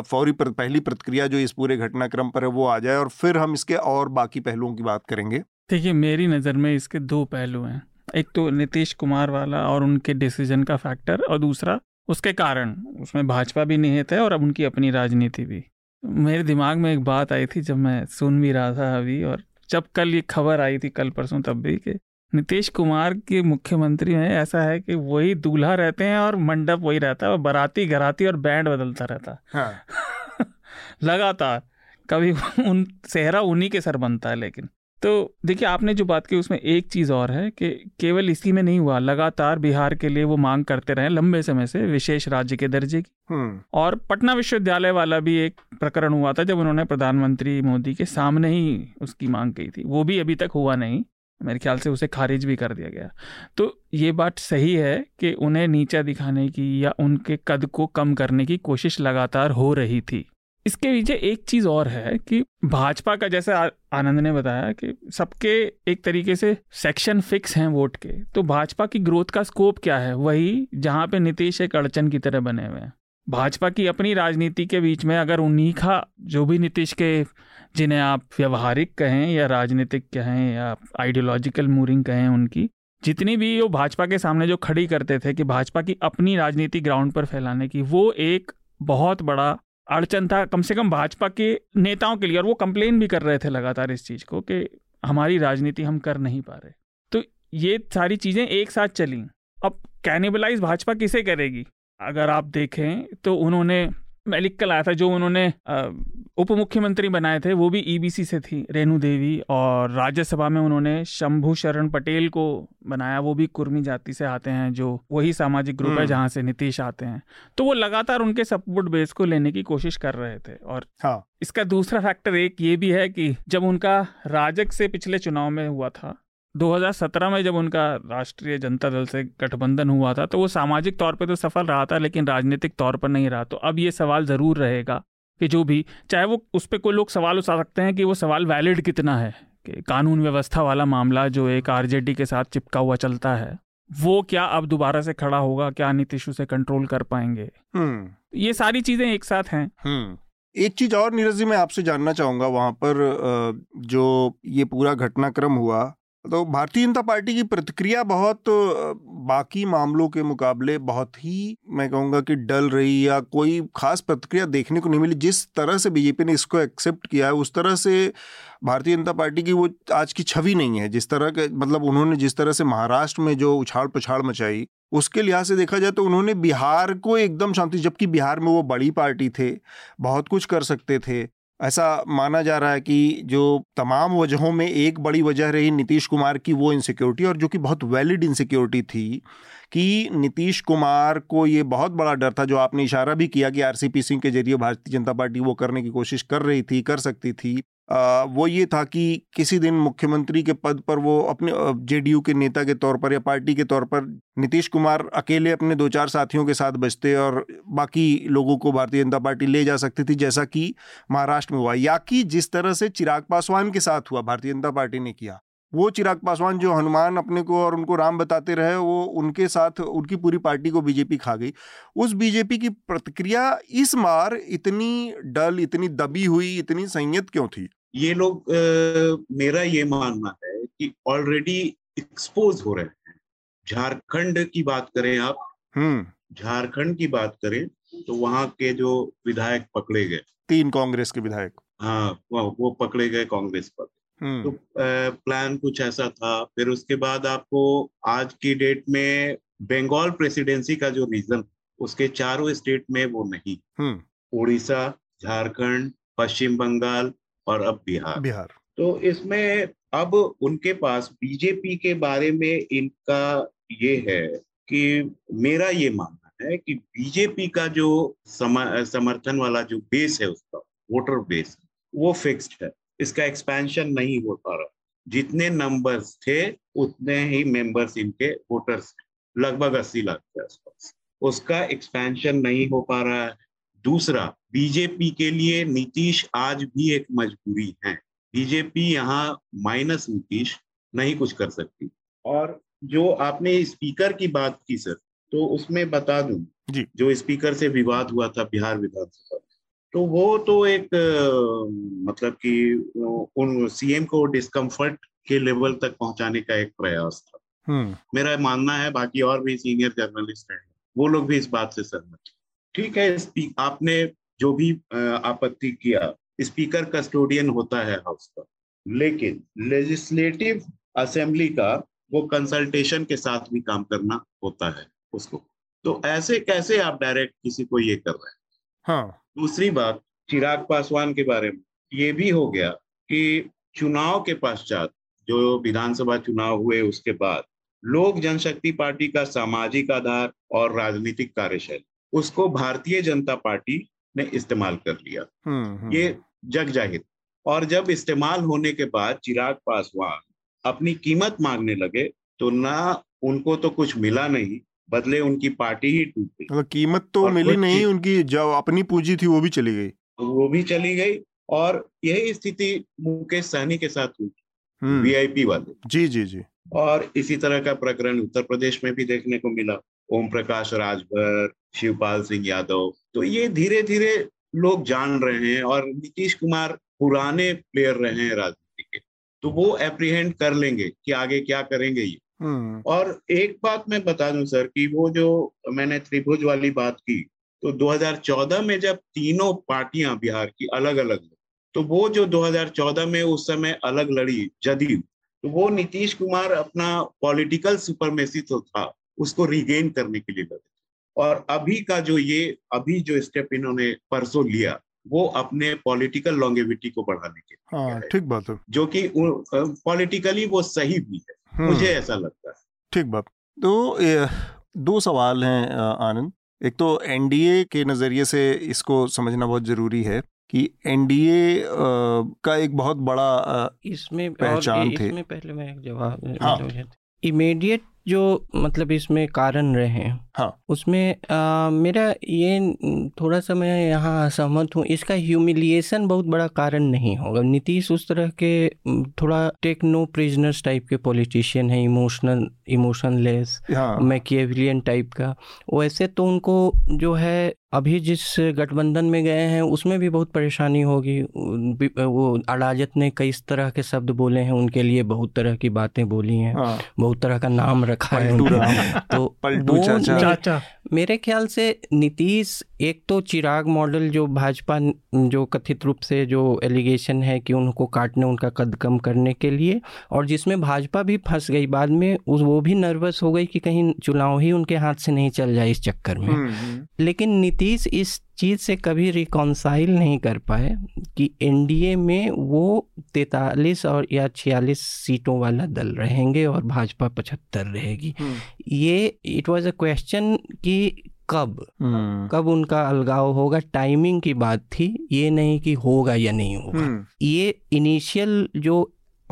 फौरी प्र- पहली प्रतिक्रिया जो इस पूरे घटनाक्रम पर है, वो आ जाए और फिर हम इसके और बाकी पहलुओं की बात करेंगे। देखिए, मेरी नज़र में इसके दो पहलू हैं। एक तो नीतीश कुमार वाला और उनके डिसीज़न का फैक्टर और दूसरा उसके कारण। उसमें भाजपा भी निहित है और अब उनकी अपनी राजनीति भी। मेरे दिमाग में एक बात आई थी जब मैं सुन भी रहा था अभी और जब कल ये खबर आई थी, कल परसों तब भी कि नीतीश कुमार के मुख्यमंत्री में ऐसा है कि वही दूल्हा रहते हैं और मंडप वही रहता है और बाराती घराती और बैंड बदलता रहता। है। हाँ लगातार कभी उन सेहरा उन्हीं के सर बनता है लेकिन। तो देखिए आपने जो बात की उसमें एक चीज़ और है कि केवल इसी में नहीं हुआ लगातार बिहार के लिए वो मांग करते रहे लंबे समय से विशेष राज्य के दर्जे की। हम्म। और पटना विश्वविद्यालय वाला भी एक प्रकरण हुआ था जब उन्होंने प्रधानमंत्री मोदी के सामने ही उसकी मांग की थी वो भी अभी तक हुआ नहीं। मेरे ख्याल से उसे खारिज भी कर दिया गया। तो ये बात सही है कि उन्हें नीचा दिखाने की या उनके कद को कम करने की कोशिश लगातार हो रही थी। इसके पीछे एक चीज़ और है कि भाजपा का जैसे आनंद ने बताया कि सबके एक तरीके से सेक्शन फिक्स हैं वोट के तो भाजपा की ग्रोथ का स्कोप क्या है? वही जहाँ पे नीतीश एक अड़चन की तरह बने हुए हैं। भाजपा की अपनी राजनीति के बीच में अगर उन्हीं का जो भी नीतीश के जिन्हें आप व्यवहारिक कहें या राजनीतिक कहें या आइडियोलॉजिकल मूरिंग कहें उनकी, जितनी भी वो भाजपा के सामने जो खड़ी करते थे कि भाजपा की अपनी राजनीति ग्राउंड पर फैलाने की, वो एक बहुत बड़ा अड़चन था, कम से कम भाजपा के नेताओं के लिए, और वो कंप्लेन भी कर रहे थे लगातार इस चीज़ को कि हमारी राजनीति हम कर नहीं पा रहे। तो ये सारी चीज़ें एक साथ चली। अब कैनिबलाइज भाजपा किसे करेगी? अगर आप देखें तो उन्होंने, मैं लिख कर लाया था जो उन्होंने उप मुख्यमंत्री बनाए थे वो भी ईबीसी से थी रेणु देवी और राज्यसभा में उन्होंने शंभू शरण पटेल को बनाया। वो भी कुर्मी जाति से आते हैं जो वही सामाजिक ग्रुप है हम्म। जहाँ से नीतीश आते हैं। तो वो लगातार उनके सपोर्ट बेस को लेने की कोशिश कर रहे थे और हाँ। इसका दूसरा फैक्टर एक ये भी है कि जब उनका राजग से पिछले चुनाव में हुआ था 2017 में जब उनका राष्ट्रीय जनता दल से गठबंधन हुआ था तो वो सामाजिक तौर पे तो सफल रहा था लेकिन राजनीतिक तौर पर नहीं रहा। तो अब ये सवाल ज़रूर रहेगा कि जो भी चाहे वो उस पर कोई लोग सवाल उठा सकते हैं कि वो सवाल वैलिड कितना है कि कानून व्यवस्था वाला मामला जो एक आरजेडी के साथ चिपका हुआ चलता है वो क्या अब दोबारा से खड़ा होगा क्या नीतीश उसे कंट्रोल कर पाएँगे? हम्म। ये सारी चीज़ें एक साथ हैं। हम्म। एक चीज़ और नीरज जी मैं आपसे जानना चाहूँगा वहाँ पर जो ये पूरा घटनाक्रम हुआ तो भारतीय जनता पार्टी की प्रतिक्रिया बहुत बाकी मामलों के मुकाबले बहुत ही, मैं कहूँगा कि डल रही या कोई खास प्रतिक्रिया देखने को नहीं मिली। जिस तरह से बीजेपी ने इसको एक्सेप्ट किया है, उस तरह से भारतीय जनता पार्टी की वो आज की छवि नहीं है। जिस तरह के मतलब उन्होंने जिस तरह से महाराष्ट्र में जो उछाल पछाड़ मचाई, उसके लिहाज से देखा जाए तो उन्होंने बिहार को एकदम शांति, जबकि बिहार में वो बड़ी पार्टी थे, बहुत कुछ कर सकते थे। ऐसा माना जा रहा है कि जो तमाम वजहों में एक बड़ी वजह रही नीतीश कुमार की वो इनसिक्योरिटी और जो कि बहुत वैलिड इनसिक्योरिटी थी कि नीतीश कुमार को ये बहुत बड़ा डर था, जो आपने इशारा भी किया कि आरसीपी सिंह के ज़रिए भारतीय जनता पार्टी वो करने की कोशिश कर रही थी, कर सकती थी। वो ये था कि किसी दिन मुख्यमंत्री के पद पर वो अपने जेडीयू के नेता के तौर पर या पार्टी के तौर पर नीतीश कुमार अकेले अपने दो चार साथियों के साथ बचते और बाकी लोगों को भारतीय जनता पार्टी ले जा सकती थी, जैसा कि महाराष्ट्र में हुआ। या कि जिस तरह से चिराग पासवान के साथ हुआ, भारतीय जनता पार्टी ने किया। वो चिराग पासवान जो हनुमान अपने को और उनको राम बताते रहे, वो उनके साथ उनकी पूरी पार्टी को बीजेपी खा गई। उस बीजेपी की प्रतिक्रिया इस बार इतनी डल, इतनी दबी हुई, इतनी संयत क्यों थी? ये लोग मेरा ये मानना है कि ऑलरेडी एक्सपोज हो रहे हैं। झारखंड की बात करें आप हम्म। झारखंड की बात करें तो वहाँ के जो विधायक पकड़े गए। तीन कांग्रेस के विधायक। हाँ वो पकड़े गए कांग्रेस पर। हम्म। तो प्लान कुछ ऐसा था। फिर उसके बाद आपको आज की डेट में बंगाल प्रेसिडेंसी का जो रीजन उसके चारों स्टेट में वो नहीं। हम्म। उड़ीसा झारखंड पश्चिम बंगाल और अब बिहार। बिहार। तो इसमें अब उनके पास बीजेपी के बारे में इनका ये है कि मेरा ये मानना है कि बीजेपी का जो समर्थन वाला जो बेस है उसका वोटर बेस वो फिक्स्ड है। इसका एक्सपेंशन नहीं हो पा रहा। जितने नंबर्स थे उतने ही मेंबर्स इनके वोटर्स लगभग अस्सी लाख के आसपास। उसका एक्सपेंशन नहीं हो पा रहा है। दूसरा बीजेपी के लिए नीतीश आज भी एक मजबूरी है। बीजेपी यहाँ माइनस नीतीश नहीं कुछ कर सकती। और जो आपने स्पीकर की बात की सर तो उसमें बता दूँ जी। जो स्पीकर से विवाद हुआ था बिहार विधानसभा तो वो तो एक मतलब कि उन सीएम को डिस्कम्फर्ट के लेवल तक पहुँचाने का एक प्रयास था। हम्म। मेरा मानना है बाकी और भी सीनियर जर्नलिस्ट हैं वो लोग भी इस बात से सहमत ठीक है आपने जो भी आपत्ति किया स्पीकर कस्टोडियन होता है हाउस का। लेकिन लेजिस्लेटिव असेंबली का वो कंसल्टेशन के साथ भी काम करना होता है उसको। तो ऐसे कैसे आप डायरेक्ट किसी को ये कर रहे हैं? हाँ। दूसरी बात चिराग पासवान के बारे में ये भी हो गया कि चुनाव के पश्चात जो विधानसभा चुनाव हुए उसके बाद लोक जनशक्ति पार्टी का सामाजिक आधार और राजनीतिक कार्यशैली उसको भारतीय जनता पार्टी ने इस्तेमाल कर लिया। हम्म, हम्म। ये जग ज़ाहिर। और जब इस्तेमाल होने के बाद चिराग पासवान अपनी कीमत मांगने लगे तो ना उनको तो कुछ मिला नहीं बदले उनकी पार्टी ही टूट गई। मतलब कीमत तो मिली नहीं उनकी जो अपनी पूंजी थी वो भी चली गई। वो भी चली गई। और यही स्थिति मुकेश सहनी के साथ हुई वीआईपी हम्म। वाले। जी जी जी। और इसी तरह का प्रकरण उत्तर प्रदेश में भी देखने को मिला। ओम प्रकाश राजभर शिवपाल सिंह यादव। तो ये धीरे धीरे लोग जान रहे हैं और नीतीश कुमार पुराने प्लेयर रहे हैं राजनीति के। तो वो अप्रीहेंड कर लेंगे कि आगे क्या करेंगे ये। हम्म। और एक बात मैं बता दूँ सर कि वो जो मैंने त्रिभुज वाली बात की तो 2014 में जब तीनों पार्टियाँ बिहार की अलग अलग तो वो जो 2014 में उस समय अलग लड़ी जदयू तो वो नीतीश कुमार अपना पॉलिटिकल सुपरमेसी तो था उसको रिगेन करने के लिए लगे और अभी का जो ये अभी जो स्टेप इन्होंने परसों लिया वो अपने पॉलिटिकल लॉन्गेविटी को बढ़ाने के लिए हाँ, ठीक बात है। जो कि पॉलिटिकली वो सही भी है। मुझे हम्म। ऐसा लगता है। ठीक बात। तो दो सवाल हैं आनंद। एक तो एनडीए के नज़रिए से इसको समझना बहुत ज़रूरी है कि एनडीए का एक बहुत बड़ा इसमें पहचान थे। इसमें पहले मैं एक जवाब हाँ। इमीडिएट जो मतलब इसमें कारण रहे हैं हाँ। उसमें आ, मेरा ये थोड़ा सा मैं यहाँ असहमत हूँ इसका ह्यूमिलिएशन बहुत बड़ा कारण नहीं होगा। नीतीश उस तरह के थोड़ा टेक नो प्रिजनर्स टाइप के पॉलिटिशियन है इमोशनल इमोशनलेस मैकिएविलियन टाइप का। वैसे तो उनको जो है अभी जिस गठबंधन में गए हैं उसमें भी बहुत परेशानी होगी। वो अड़ाजत ने कई तरह के शब्द बोले हैं उनके लिए बहुत तरह की बातें बोली हैं हाँ। बहुत तरह का नाम रखा है तो पलटू चाचा। चाचा मेरे ख्याल से नीतीश एक तो चिराग मॉडल जो भाजपा जो कथित रूप से जो एलिगेशन है कि उनको काटने उनका कद कम करने के लिए और जिसमें भाजपा भी फंस गई बाद में उस वो भी नर्वस हो गई कि कहीं चुनाव ही उनके हाथ से नहीं चल जाए इस चक्कर में हम्म, हम्म। लेकिन नीतीश इस चीज़ से कभी रिकॉन्साइल नहीं कर पाए कि एनडीए में वो तैतालीस और या छियालीस सीटों वाला दल रहेंगे और भाजपा पचहत्तर रहेगी हम्म। ये इट वाज अ क्वेश्चन कि कब हम्म। कब उनका अलगाव होगा टाइमिंग की बात थी ये नहीं कि होगा या नहीं होगा हम्म। ये इनिशियल जो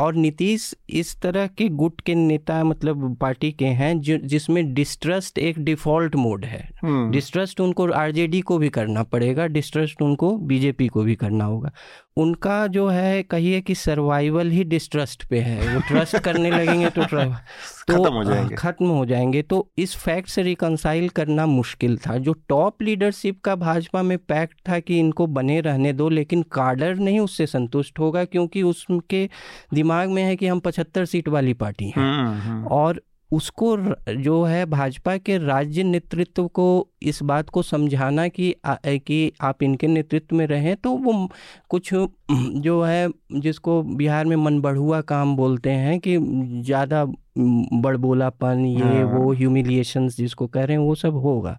और नीतीश इस तरह के गुट के नेता मतलब पार्टी के हैं जो जिसमें डिस्ट्रस्ट एक डिफ़ॉल्ट मोड है डिस्ट्रस्ट हम्म। उनको आरजेडी को भी करना पड़ेगा डिस्ट्रस्ट उनको बीजेपी को भी करना होगा उनका जो है कहिए कि सर्वाइवल ही डिस्ट्रस्ट पे है। वो ट्रस्ट करने लगेंगे तो तो खत्म हो जाएँगे। खत्म हो जाएँगे। तो इस फैक्ट से रिकनसाइल करना मुश्किल था। जो टॉप लीडरशिप का भाजपा में पैक्ट था कि इनको बने रहने दो लेकिन कार्डर नहीं उससे संतुष्ट होगा क्योंकि उसके दिमाग में है कि हम पचहत्तर सीट वाली पार्टी हैं। हम्म, हम्म। और उसको जो है भाजपा के राज्य नेतृत्व को इस बात को समझाना कि आ, कि आप इनके नेतृत्व में रहें तो वो कुछ जो है जिसको बिहार में मन बढ़ुआ काम बोलते हैं कि ज़्यादा बड़बोलापन ये हाँ। वो ह्यूमिलिएशंस जिसको कह रहे हैं वो सब होगा।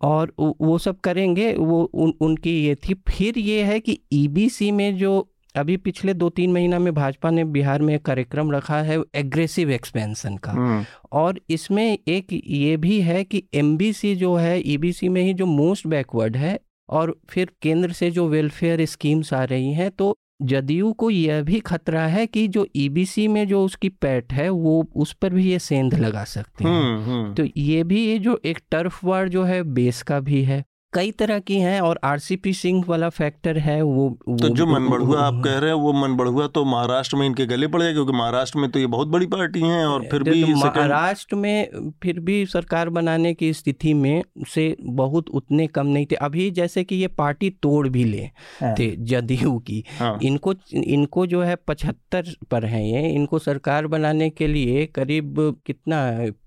और वो सब करेंगे वो उन उनकी ये थी फिर ये है कि ईबीसी में जो अभी पिछले दो तीन महीना में भाजपा ने बिहार में एक कार्यक्रम रखा है एग्रेसिव एक्सपेंशन का हम्म। और इसमें एक ये भी है कि एमबीसी जो है ई e में ही जो मोस्ट बैकवर्ड है और फिर केंद्र से जो वेलफेयर स्कीम्स आ रही हैं तो जदयू को यह भी खतरा है कि जो ईबीसी e में जो उसकी पैट है वो उस पर भी ये सेंध लगा सकते हैं हम्म, हम्म। तो ये भी ये जो एक टर्फ वार जो है बेस का भी है कई तरह की हैं और आरसीपी सिंह वाला फैक्टर है वो, वो तो जो मन बढ़ुआ आप कह रहे हैं वो मन बढ़ुआ तो महाराष्ट्र में इनके गले पड़ जाए क्योंकि महाराष्ट्र में तो ये बहुत बड़ी पार्टी है और फिर भी तो महाराष्ट्र में फिर भी सरकार बनाने की स्थिति में से बहुत उतने कम नहीं थे अभी जैसे कि ये पार्टी तोड़ भी ले हाँ। थे जदयू की हाँ। इनको इनको जो है पचहत्तर पर है ये इनको सरकार बनाने के लिए करीब कितना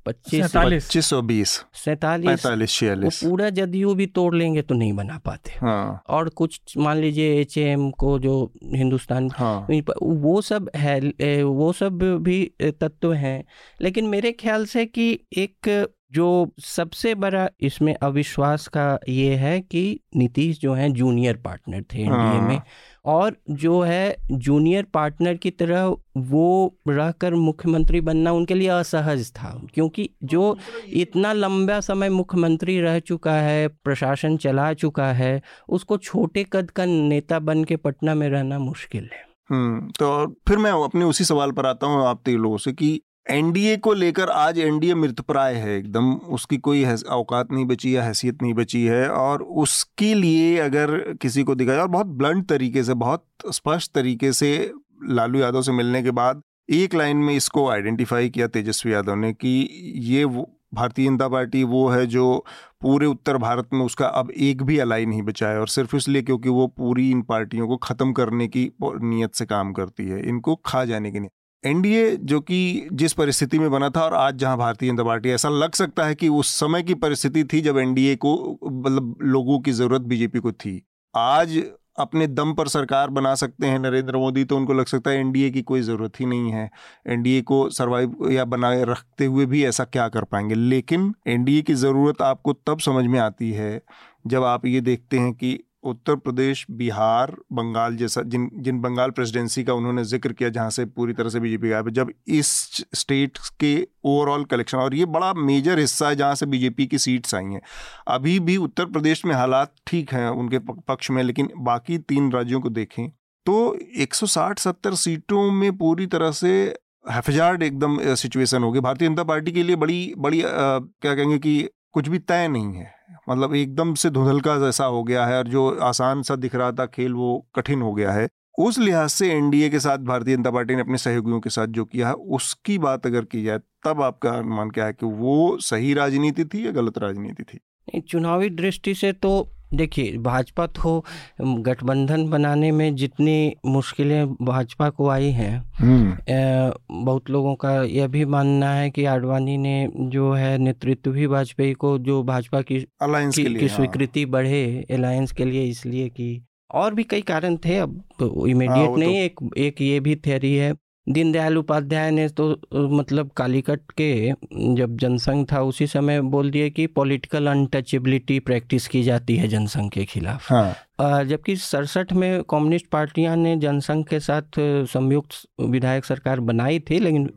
पच्चीस पच्चीस सौ बीस। सैतालीस। पैंतालीस छियालीस। पूरा जदयू भी तोड़ लेंगे तो नहीं बना पाते। हाँ। और कुछ मान लीजिए एच को जो हिंदुस्तान हाँ। वो सब है वो सब भी तत्व हैं। लेकिन मेरे ख्याल से कि एक जो सबसे बड़ा इसमें अविश्वास का ये है कि नीतीश जो है जूनियर पार्टनर थे एनडीए में हाँ। और जो है जूनियर पार्टनर की तरह वो रहकर मुख्यमंत्री बनना उनके लिए असहज था क्योंकि जो इतना लंबा समय मुख्यमंत्री रह चुका है प्रशासन चला चुका है उसको छोटे कद का नेता बन के पटना में रहना मुश्किल है हम्म तो फिर मैं अपने उसी सवाल पर आता हूँ आप तीन लोगों से कि एनडीए को लेकर आज एनडीए मृतप्राय है एकदम। उसकी कोई औकात नहीं बची या हैसियत नहीं बची है और उसके लिए अगर किसी को दिखाया और बहुत ब्लंट तरीके से, बहुत स्पष्ट तरीके से लालू यादव से मिलने के बाद एक लाइन में इसको आइडेंटिफाई किया तेजस्वी यादव ने कि ये भारतीय जनता पार्टी वो है जो पूरे उत्तर भारत में उसका अब एक भी अलाई नहीं बचा है और सिर्फ़ इसलिए क्योंकि वो पूरी इन पार्टियों को ख़त्म करने की नीयत से काम करती है। इनको खा जाने की नहीं एनडीए जो कि जिस परिस्थिति में बना था और आज जहाँ भारतीय जनता पार्टी ऐसा लग सकता है कि उस समय की परिस्थिति थी जब एनडीए को मतलब लोगों की ज़रूरत बीजेपी को थी। आज अपने दम पर सरकार बना सकते हैं नरेंद्र मोदी तो उनको लग सकता है एनडीए की कोई ज़रूरत ही नहीं है। एनडीए को सरवाइव या बनाए रखते हुए भी ऐसा क्या कर पाएँगे? लेकिन एनडीए की ज़रूरत आपको तब समझ में आती है जब आप ये देखते हैं कि उत्तर प्रदेश बिहार बंगाल जैसा जिन जिन बंगाल प्रेसिडेंसी का उन्होंने ज़िक्र किया जहाँ से पूरी तरह से बीजेपी गायब है। जब इस स्टेट के ओवरऑल कलेक्शन और ये बड़ा मेजर हिस्सा है जहाँ से बीजेपी की सीट्स आई हैं। अभी भी उत्तर प्रदेश में हालात ठीक हैं उनके पक्ष में लेकिन बाकी तीन राज्यों को देखें तो 160-70 सीटों में पूरी तरह से हैफजार्ड एकदम सिचुएशन होगी। भारतीय जनता पार्टी के लिए बड़ी बड़ी आ, क्या कहेंगे कि कुछ भी तय नहीं है। मतलब एकदम से धुंधलका जैसा हो गया है और जो आसान सा दिख रहा था खेल वो कठिन हो गया है। उस लिहाज से एनडीए के साथ भारतीय जनता पार्टी ने अपने सहयोगियों के साथ जो किया है, उसकी बात अगर की जाए, तब आपका अनुमान क्या है कि वो सही राजनीति थी या गलत राजनीति थी? चुनावी दृष्टि से तो देखिए भाजपा तो गठबंधन बनाने में जितनी मुश्किलें भाजपा को आई हैं हम्म। बहुत लोगों का यह भी मानना है कि आडवाणी ने जो है नेतृत्व भी वाजपेयी को जो भाजपा की अलायंस की, की हाँ। स्वीकृति हाँ। बढ़े अलायंस के लिए इसलिए कि और भी कई कारण थे अब इमीडिएट हाँ, नहीं तो... एक एक ये भी थ्योरी है दीनदयाल उपाध्याय ने तो मतलब कालीकट के जब जनसंघ था उसी समय बोल दिए कि पॉलिटिकल अनटचेबिलिटी प्रैक्टिस की जाती है जनसंघ के खिलाफ हाँ। जबकि सड़सठ में कम्युनिस्ट पार्टियाँ ने जनसंघ के साथ संयुक्त विधायक सरकार बनाई थी लेकिन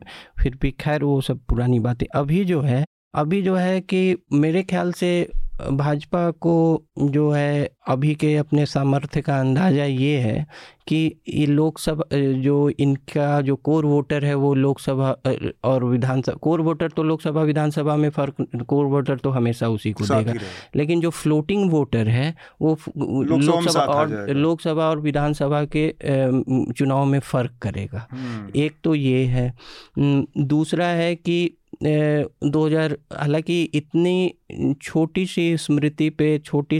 फिर भी खैर वो सब पुरानी बातें अभी जो है अभी जो है कि मेरे ख्याल से भाजपा को जो है अभी के अपने सामर्थ्य का अंदाज़ा ये है कि ये लोकसभा जो इनका जो कोर वोटर है वो लोकसभा और विधानसभा कोर वोटर तो लोकसभा विधानसभा में फ़र्क कोर वोटर तो हमेशा उसी को देगा। लेकिन जो फ्लोटिंग वोटर है वो लोकसभा और लोकसभा और विधानसभा के चुनाव में फ़र्क करेगा। हम्म। एक तो ये है। दूसरा है कि दो हज़ार हालाँकि इतनी छोटी सी स्मृति पे छोटी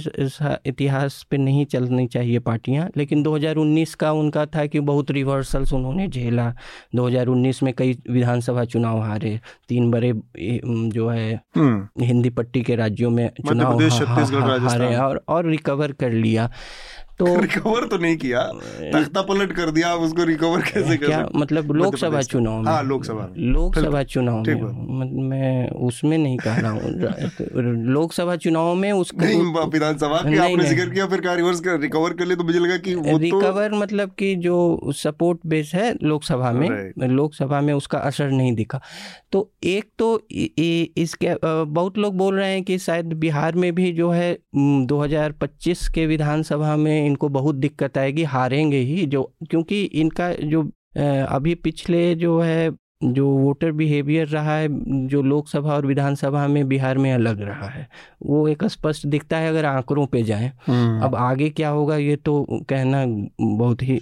इतिहास पे नहीं चलनी चाहिए पार्टियाँ लेकिन 2019 का उनका था कि बहुत रिवर्सल्स उन्होंने झेला। 2019 में कई विधानसभा चुनाव हारे तीन बड़े जो है हम्म। हिंदी पट्टी के राज्यों में चुनाव हारे और और रिकवर कर लिया। तो रिकवर तो नहीं किया। तख्ता पलट कर दिया आप उसको रिकवर कैसे कर क्या? मतलब लोकसभा चुनाव में। हाँ लोकसभा। लोकसभा चुनाव में। मैं उसमें नहीं कह रहा हूँ। लोकसभा चुनाव में उसका विधानसभा आपने ज़िक्र किया फिर क्या रिवर्स कर रिकवर कर ले तो मुझे लगा कि वो रिकवर तो... मतलब कि जो सपोर्ट बेस है लोकसभा में लोकसभा में उसका असर नहीं दिखा। तो एक तो इसके बहुत लोग बोल रहे हैं कि शायद बिहार में भी जो है 2025 के विधानसभा में इनको बहुत दिक्कत आएगी हारेंगे ही जो क्योंकि इनका जो अभी पिछले जो है जो वोटर बिहेवियर रहा है जो लोकसभा और विधानसभा में बिहार में अलग रहा है वो एक स्पष्ट दिखता है अगर आंकड़ों पे जाएँ हम्म। अब आगे क्या होगा ये तो कहना बहुत ही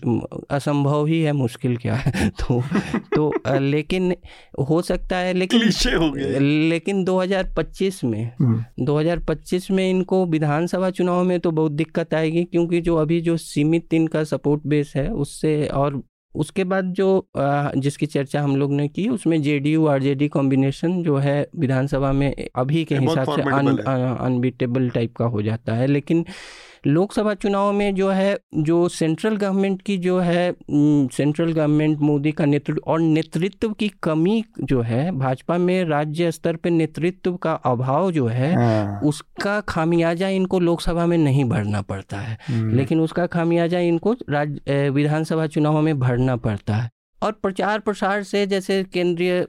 असंभव ही है मुश्किल क्या है तो तो लेकिन हो सकता है लेकिन हो लेकिन 2025 में 2025 हम्म। में इनको विधानसभा चुनाव में तो बहुत दिक्कत आएगी क्योंकि जो अभी जो सीमित इनका सपोर्ट बेस है उससे और उसके बाद जो जिसकी चर्चा हम लोग ने की उसमें जेडीयू आरजेडी कॉम्बिनेशन जो है विधानसभा में अभी के हिसाब से अनबीटेबल टाइप का हो जाता है। लेकिन लोकसभा चुनाव में जो है जो सेंट्रल गवर्नमेंट की जो है सेंट्रल गवर्नमेंट मोदी का नेतृत्व और नेतृत्व की कमी जो है भाजपा में राज्य स्तर पर नेतृत्व का अभाव जो है हाँ। उसका खामियाजा इनको लोकसभा में नहीं भरना पड़ता है हम्म। लेकिन उसका खामियाजा इनको राज्य विधानसभा चुनाव में भरना पड़ता है और प्रचार प्रसार से जैसे केंद्रीय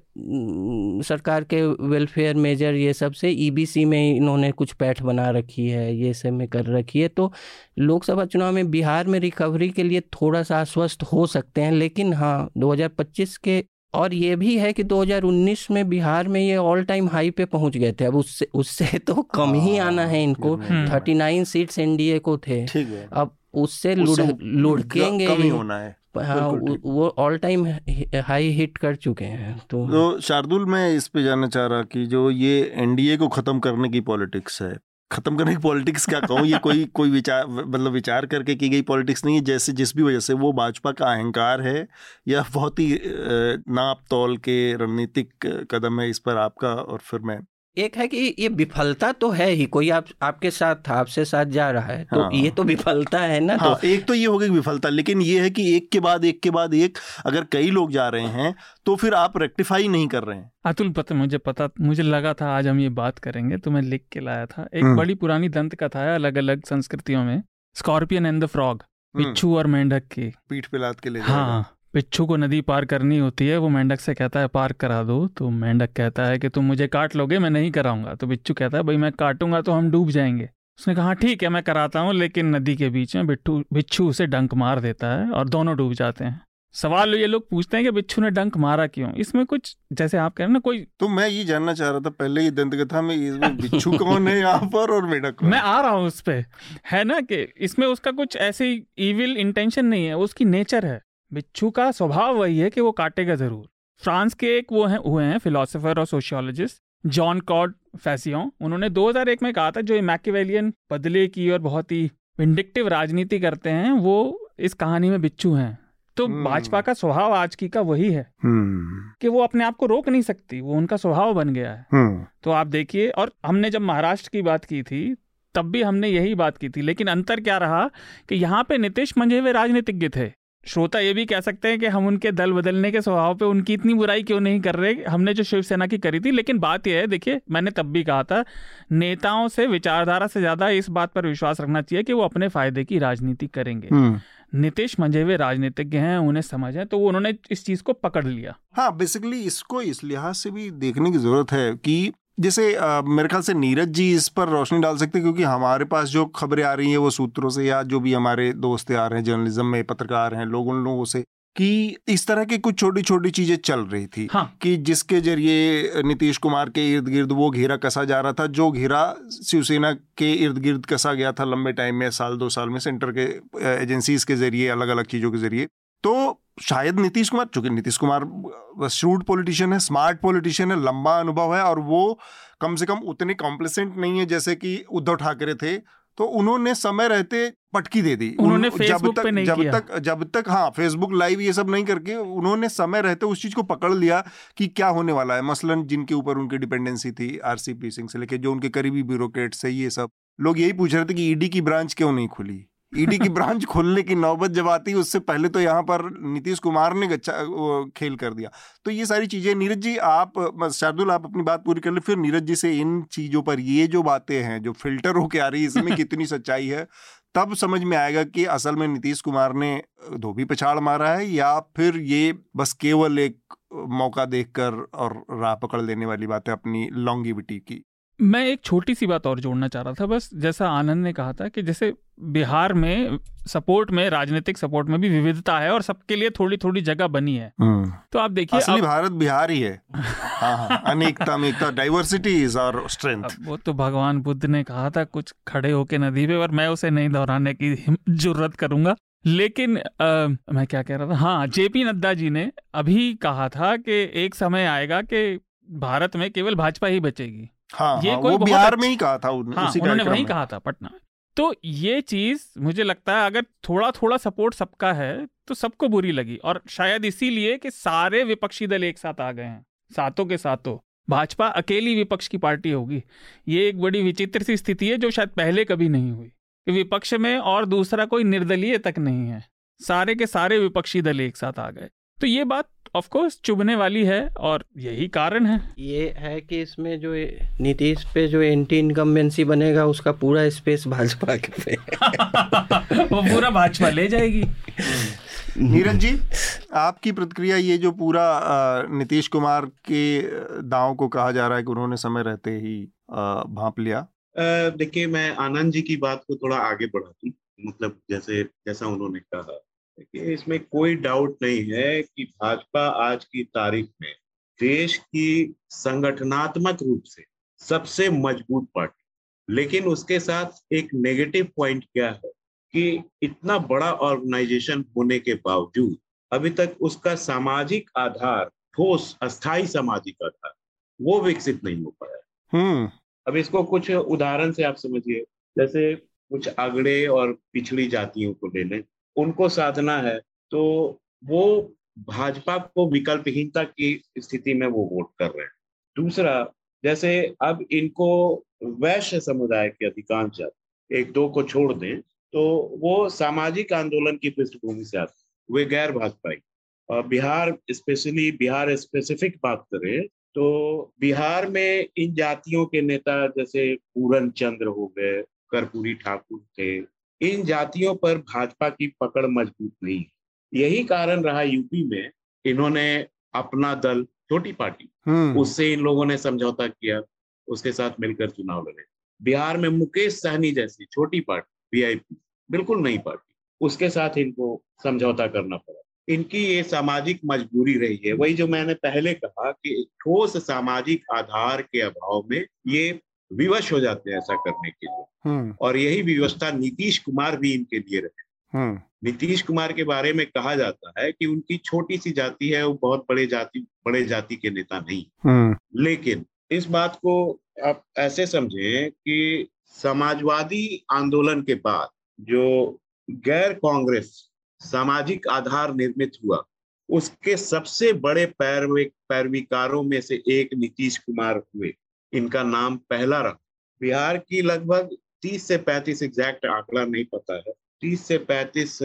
सरकार के वेलफेयर मेजर ये सबसे ईबीसी में इन्होंने कुछ पैठ बना रखी है ये सब में कर रखी है। तो लोकसभा चुनाव में बिहार में रिकवरी के लिए थोड़ा सा आश्वस्त हो सकते हैं लेकिन हाँ 2025 के और ये भी है कि 2019 में बिहार में ये ऑल टाइम हाई पे पहुँच गए थे। अब उससे उससे तो कम ही हाँ, आना है इनको। थर्टी नाइन सीट्स एनडीए को थे। अब उससे लुढ़केंगे ही होना है। हाँ वो ऑल टाइम हाई हिट कर चुके हैं तो तो शार्दुल मैं इस पे जानना चाह रहा कि जो ये एनडीए को खत्म करने की पॉलिटिक्स है खत्म करने की पॉलिटिक्स क्या कहूँ? ये कोई कोई विचार मतलब विचार करके की गई पॉलिटिक्स नहीं है जैसे जिस भी वजह से वो भाजपा का अहंकार है या बहुत ही नाप तोल के रणनीतिक कदम है इस पर आपका और फिर मैं। एक है कि ये विफलता तो है ही कोई आप आपके साथ था आपसे साथ जा रहा है तो हाँ। ये तो विफलता है ना हाँ, तो एक तो ये हो गई विफलता लेकिन ये है कि एक के बाद एक के बाद एक अगर कई लोग जा रहे हैं तो फिर आप रेक्टिफाई नहीं कर रहे हैं। अतुल पता मुझे पता मुझे लगा था आज हम ये बात करेंगे तो मैं लिख के लाया था। एक हम्म। बड़ी पुरानी दंत कथा है अलग अलग संस्कृतियों में स्कॉर्पियन एंड द फ्रॉग बिच्छू और मेंढक की। पीठ पे लाद के ले हाँ। पिच्छू को नदी पार करनी होती है वो मेंढक से कहता है पार करा दो। तो मेंढक कहता है कि तुम मुझे काट लोगे मैं नहीं कराऊँगा। तो बिच्छू कहता है भाई मैं काटूँगा तो हम डूब जाएँगे। उसने कहा ठीक है मैं कराता हूँ लेकिन नदी के बीच में बिट्टू बिच्छू उसे डंक मार देता है और दोनों डूब जाते हैं। सवाल ये लोग पूछते हैं कि बिच्छू ने डंक मारा क्यों? इसमें कुछ जैसे आप कह रहे ना कोई तो मैं ये जानना चाह रहा था पहले ही दंत कथा में इसमें बिच्छू कौन है यहाँ पर और मेढक मैं आ रहा हूँ उस पर है ना कि इसमें उसका कुछ ऐसी इविल इंटेंशन नहीं है उसकी नेचर है। बिच्छू का स्वभाव वही है कि वो काटेगा ज़रूर फ्रांस के एक वो हैं हुए हैं फिलोसोफर और सोशियोलॉजिस्ट जॉन कॉड फैसियों उन्होंने 2001 में कहा था जो मैकेवेलियन बदले की और बहुत ही विंडिक्टिव राजनीति करते हैं वो इस कहानी में बिच्छू हैं तो hmm. भाजपा का स्वभाव आज की का वही है hmm. कि वो अपने आप को रोक नहीं सकती वो उनका स्वभाव बन गया है hmm. तो आप देखिए और हमने जब महाराष्ट्र की बात की थी तब भी हमने यही बात की थी लेकिन अंतर क्या रहा कि यहाँ पे नीतीश मंझे हुए राजनीतिज्ञ थे श्रोता ये भी कह सकते हैं कि हम उनके दल बदलने के स्वभाव पे उनकी इतनी बुराई क्यों नहीं कर रहे? हमने जो शिवसेना की करी थी लेकिन बात यह है देखिए मैंने तब भी कहा था नेताओं से विचारधारा से ज़्यादा इस बात पर विश्वास रखना चाहिए कि वो अपने फ़ायदे की राजनीति करेंगे। हम्म। नीतीश मंझे हुए राजनीतिज्ञ हैं उन्हें समझ है तो वो उन्होंने इस चीज़ को पकड़ लिया। हाँ बेसिकली इसको इस लिहाज से भी देखने की ज़रूरत है कि जैसे आ, मेरे ख्याल से नीरज जी इस पर रोशनी डाल सकते हैं क्योंकि हमारे पास जो खबरें आ रही हैं वो सूत्रों से या जो भी हमारे दोस्त आ रहे हैं जर्नलिज्म में पत्रकार हैं लोग उन लोगों से कि इस तरह की कुछ छोटी छोटी चीज़ें चल रही थी हाँ। कि जिसके ज़रिए नीतीश कुमार के इर्द गिर्द वो घेरा कसा जा रहा था जो घेरा शिवसेना के इर्द गिर्द कसा गया था लंबे टाइम में साल दो साल में सेंटर के एजेंसीज के ज़रिए अलग अलग चीज़ों के ज़रिए तो शायद नीतीश कुमार चूँकि नीतीश कुमार श्रूड पॉलिटिशियन है स्मार्ट पॉलिटिशियन है लंबा अनुभव है और वो कम से कम उतने कॉम्प्लिसेंट नहीं है जैसे कि उद्धव ठाकरे थे। तो उन्होंने समय रहते पटकी दे दी। उन्होंने उन, जब तक पे नहीं जब किया। तक जब तक हाँ फेसबुक लाइव ये सब नहीं करके उन्होंने समय रहते उस चीज़ को पकड़ लिया कि क्या होने वाला है। मसलन जिनके ऊपर उनकी डिपेंडेंसी थी आरसीपी सिंह से लेके जो उनके करीबी ब्यूरोक्रेट्स है ये सब। लोग यही पूछ रहे थे कि ईडी की ब्रांच क्यों नहीं खुली? ईडी की ब्रांच खोलने की नौबत जब आती उससे पहले तो यहाँ पर नीतीश कुमार ने गच्चा खेल कर दिया। तो ये सारी चीज़ें नीरज जी आप शार्दुल आप अपनी बात पूरी कर ले फिर नीरज जी से इन चीज़ों पर ये जो बातें हैं जो फ़िल्टर होके आ रही है इसमें कितनी सच्चाई है तब समझ में आएगा कि असल में नीतीश कुमार ने धोबी पछाड़ मारा है या फिर ये बस केवल एक मौका देखकर और राह पकड़ लेने वाली बात है अपनी लॉन्गिविटी की। मैं एक छोटी सी बात और जोड़ना चाह रहा था बस जैसा आनंद ने कहा था कि जैसे बिहार में सपोर्ट में राजनीतिक सपोर्ट में भी विविधता है और सबके लिए थोड़ी थोड़ी जगह बनी है। तो आप देखिए असली अब, भारत बिहार ही है। हाँ हाँ। अनेकता में एकता डाइवर्सिटी इज़ और स्ट्रेंथ वो तो भगवान बुद्ध ने कहा था कुछ खड़े होके नदी पे और मैं उसे नहीं दोहराने की जुर्रत करूँगा। लेकिन आ, मैं क्या कह रहा था? हाँ जेपी नड्डा जी ने अभी कहा था कि एक समय आएगा कि भारत में केवल भाजपा ही बचेगी। हाँ, ये हाँ कोई वो बिहार में ही कहा था उन, हाँ उन्होंने वही कहा था पटना। में तो ये चीज़ मुझे लगता है अगर थोड़ा थोड़ा सपोर्ट सबका है तो सबको बुरी लगी। और शायद इसीलिए कि सारे विपक्षी दल एक साथ आ गए हैं सातों के सातों। भाजपा अकेली विपक्ष की पार्टी होगी। ये एक बड़ी विचित्र सी स्थिति है जो शायद पहले कभी नहीं हुई। कि विपक्ष में और दूसरा कोई निर्दलीय तक नहीं है। सारे के सारे विपक्षी दल एक साथ आ गए। तो ये बात ऑफ़ कोर्स चुभने वाली है और यही कारण है। ये है कि इसमें जो नीतीश पे जो एंटी इनकम्बेंसी बनेगा उसका पूरा स्पेस भाजपा के पे। वो पूरा भाजपा ले जाएगी। नीरज जी आपकी प्रतिक्रिया ये जो पूरा नीतीश कुमार के दांव को कहा जा रहा है कि उन्होंने समय रहते ही भाप लिया। देखिए मैं आनंद जी की बात को थोड़ा आगे बढ़ा दूँ मतलब जैसे जैसा उन्होंने कहा। देखिए इसमें कोई डाउट नहीं है कि भाजपा आज की तारीख में देश की संगठनात्मक रूप से सबसे मज़बूत पार्टी लेकिन उसके साथ एक नेगेटिव पॉइंट क्या है कि इतना बड़ा ऑर्गेनाइजेशन होने के बावजूद अभी तक उसका सामाजिक आधार ठोस अस्थाई सामाजिक आधार वो विकसित नहीं हो पाया। हम्म। अब इसको कुछ उदाहरण से आप समझिए। जैसे कुछ अगड़े और पिछड़ी जातियों को ले लें उनको साधना है तो वो भाजपा को विकल्पहीनता की स्थिति में वो वोट कर रहे हैं। दूसरा, जैसे अब इनको वैश्य समुदाय के अधिकांश एक दो को छोड़ दें तो वो सामाजिक आंदोलन की पृष्ठभूमि से आते वे गैर भाजपाई। और बिहार स्पेशली, बिहार स्पेसिफिक बात करें तो बिहार में इन जातियों के नेता जैसे पूरन चंद्र हो गए, कर्पूरी ठाकुर थे इन जातियों पर भाजपा की पकड़ मज़बूत नहीं है। यही कारण रहा यूपी में इन्होंने अपना दल छोटी पार्टी हम्म। उससे इन लोगों ने समझौता किया उसके साथ मिलकर चुनाव लड़े। बिहार में मुकेश सहनी जैसी छोटी पार्टी वीआईपी बिल्कुल नई पार्टी उसके साथ इनको समझौता करना पड़ा। इनकी ये सामाजिक मजबूरी रही है। वही जो मैंने पहले कहा कि ठोस सामाजिक आधार के अभाव में ये विवश हो जाते हैं ऐसा करने के लिए। हम्म। और यही व्यवस्था नीतीश कुमार भी इनके लिए रहे हम्म। नीतीश कुमार के बारे में कहा जाता है कि उनकी छोटी सी जाति है वो बहुत बड़े जाति बड़े जाति के नेता नहीं। हम्म। लेकिन इस बात को आप ऐसे समझें कि समाजवादी आंदोलन के बाद जो गैर कांग्रेस सामाजिक आधार निर्मित हुआ उसके सबसे बड़े पैरवे पैरवीकारों में से एक नीतीश कुमार हुए। इनका नाम पहला रहा। बिहार की लगभग 30 से 35 एग्जैक्ट आंकड़ा नहीं पता है। 30 से 35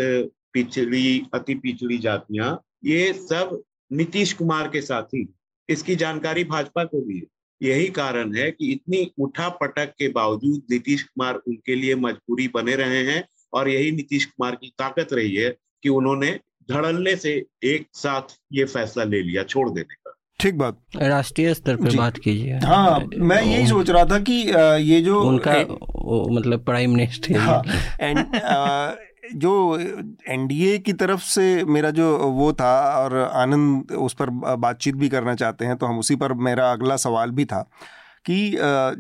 पिछड़ी, अति पिछड़ी जातियाँ, ये सब नीतीश कुमार के साथी इसकी जानकारी भाजपा को भी है। यही कारण है कि इतनी उठा पटक के बावजूद नीतीश कुमार उनके लिए मजबूरी बने रहे हैं और यही नीतीश कुमार की ताकत रही है कि उन्होंने धड़ल्ले से एक साथ ये फैसला ले लिया, छोड़ देने का। ठीक बात। राष्ट्रीय स्तर पर बात कीजिए। हाँ मैं यही सोच रहा था कि ये जो उनका ए- मतलब प्राइम मिनिस्टर हाँ, एंड जो एनडीए की तरफ़ से मेरा जो वो था और आनंद उस पर बातचीत भी करना चाहते हैं तो हम उसी पर मेरा अगला सवाल भी था कि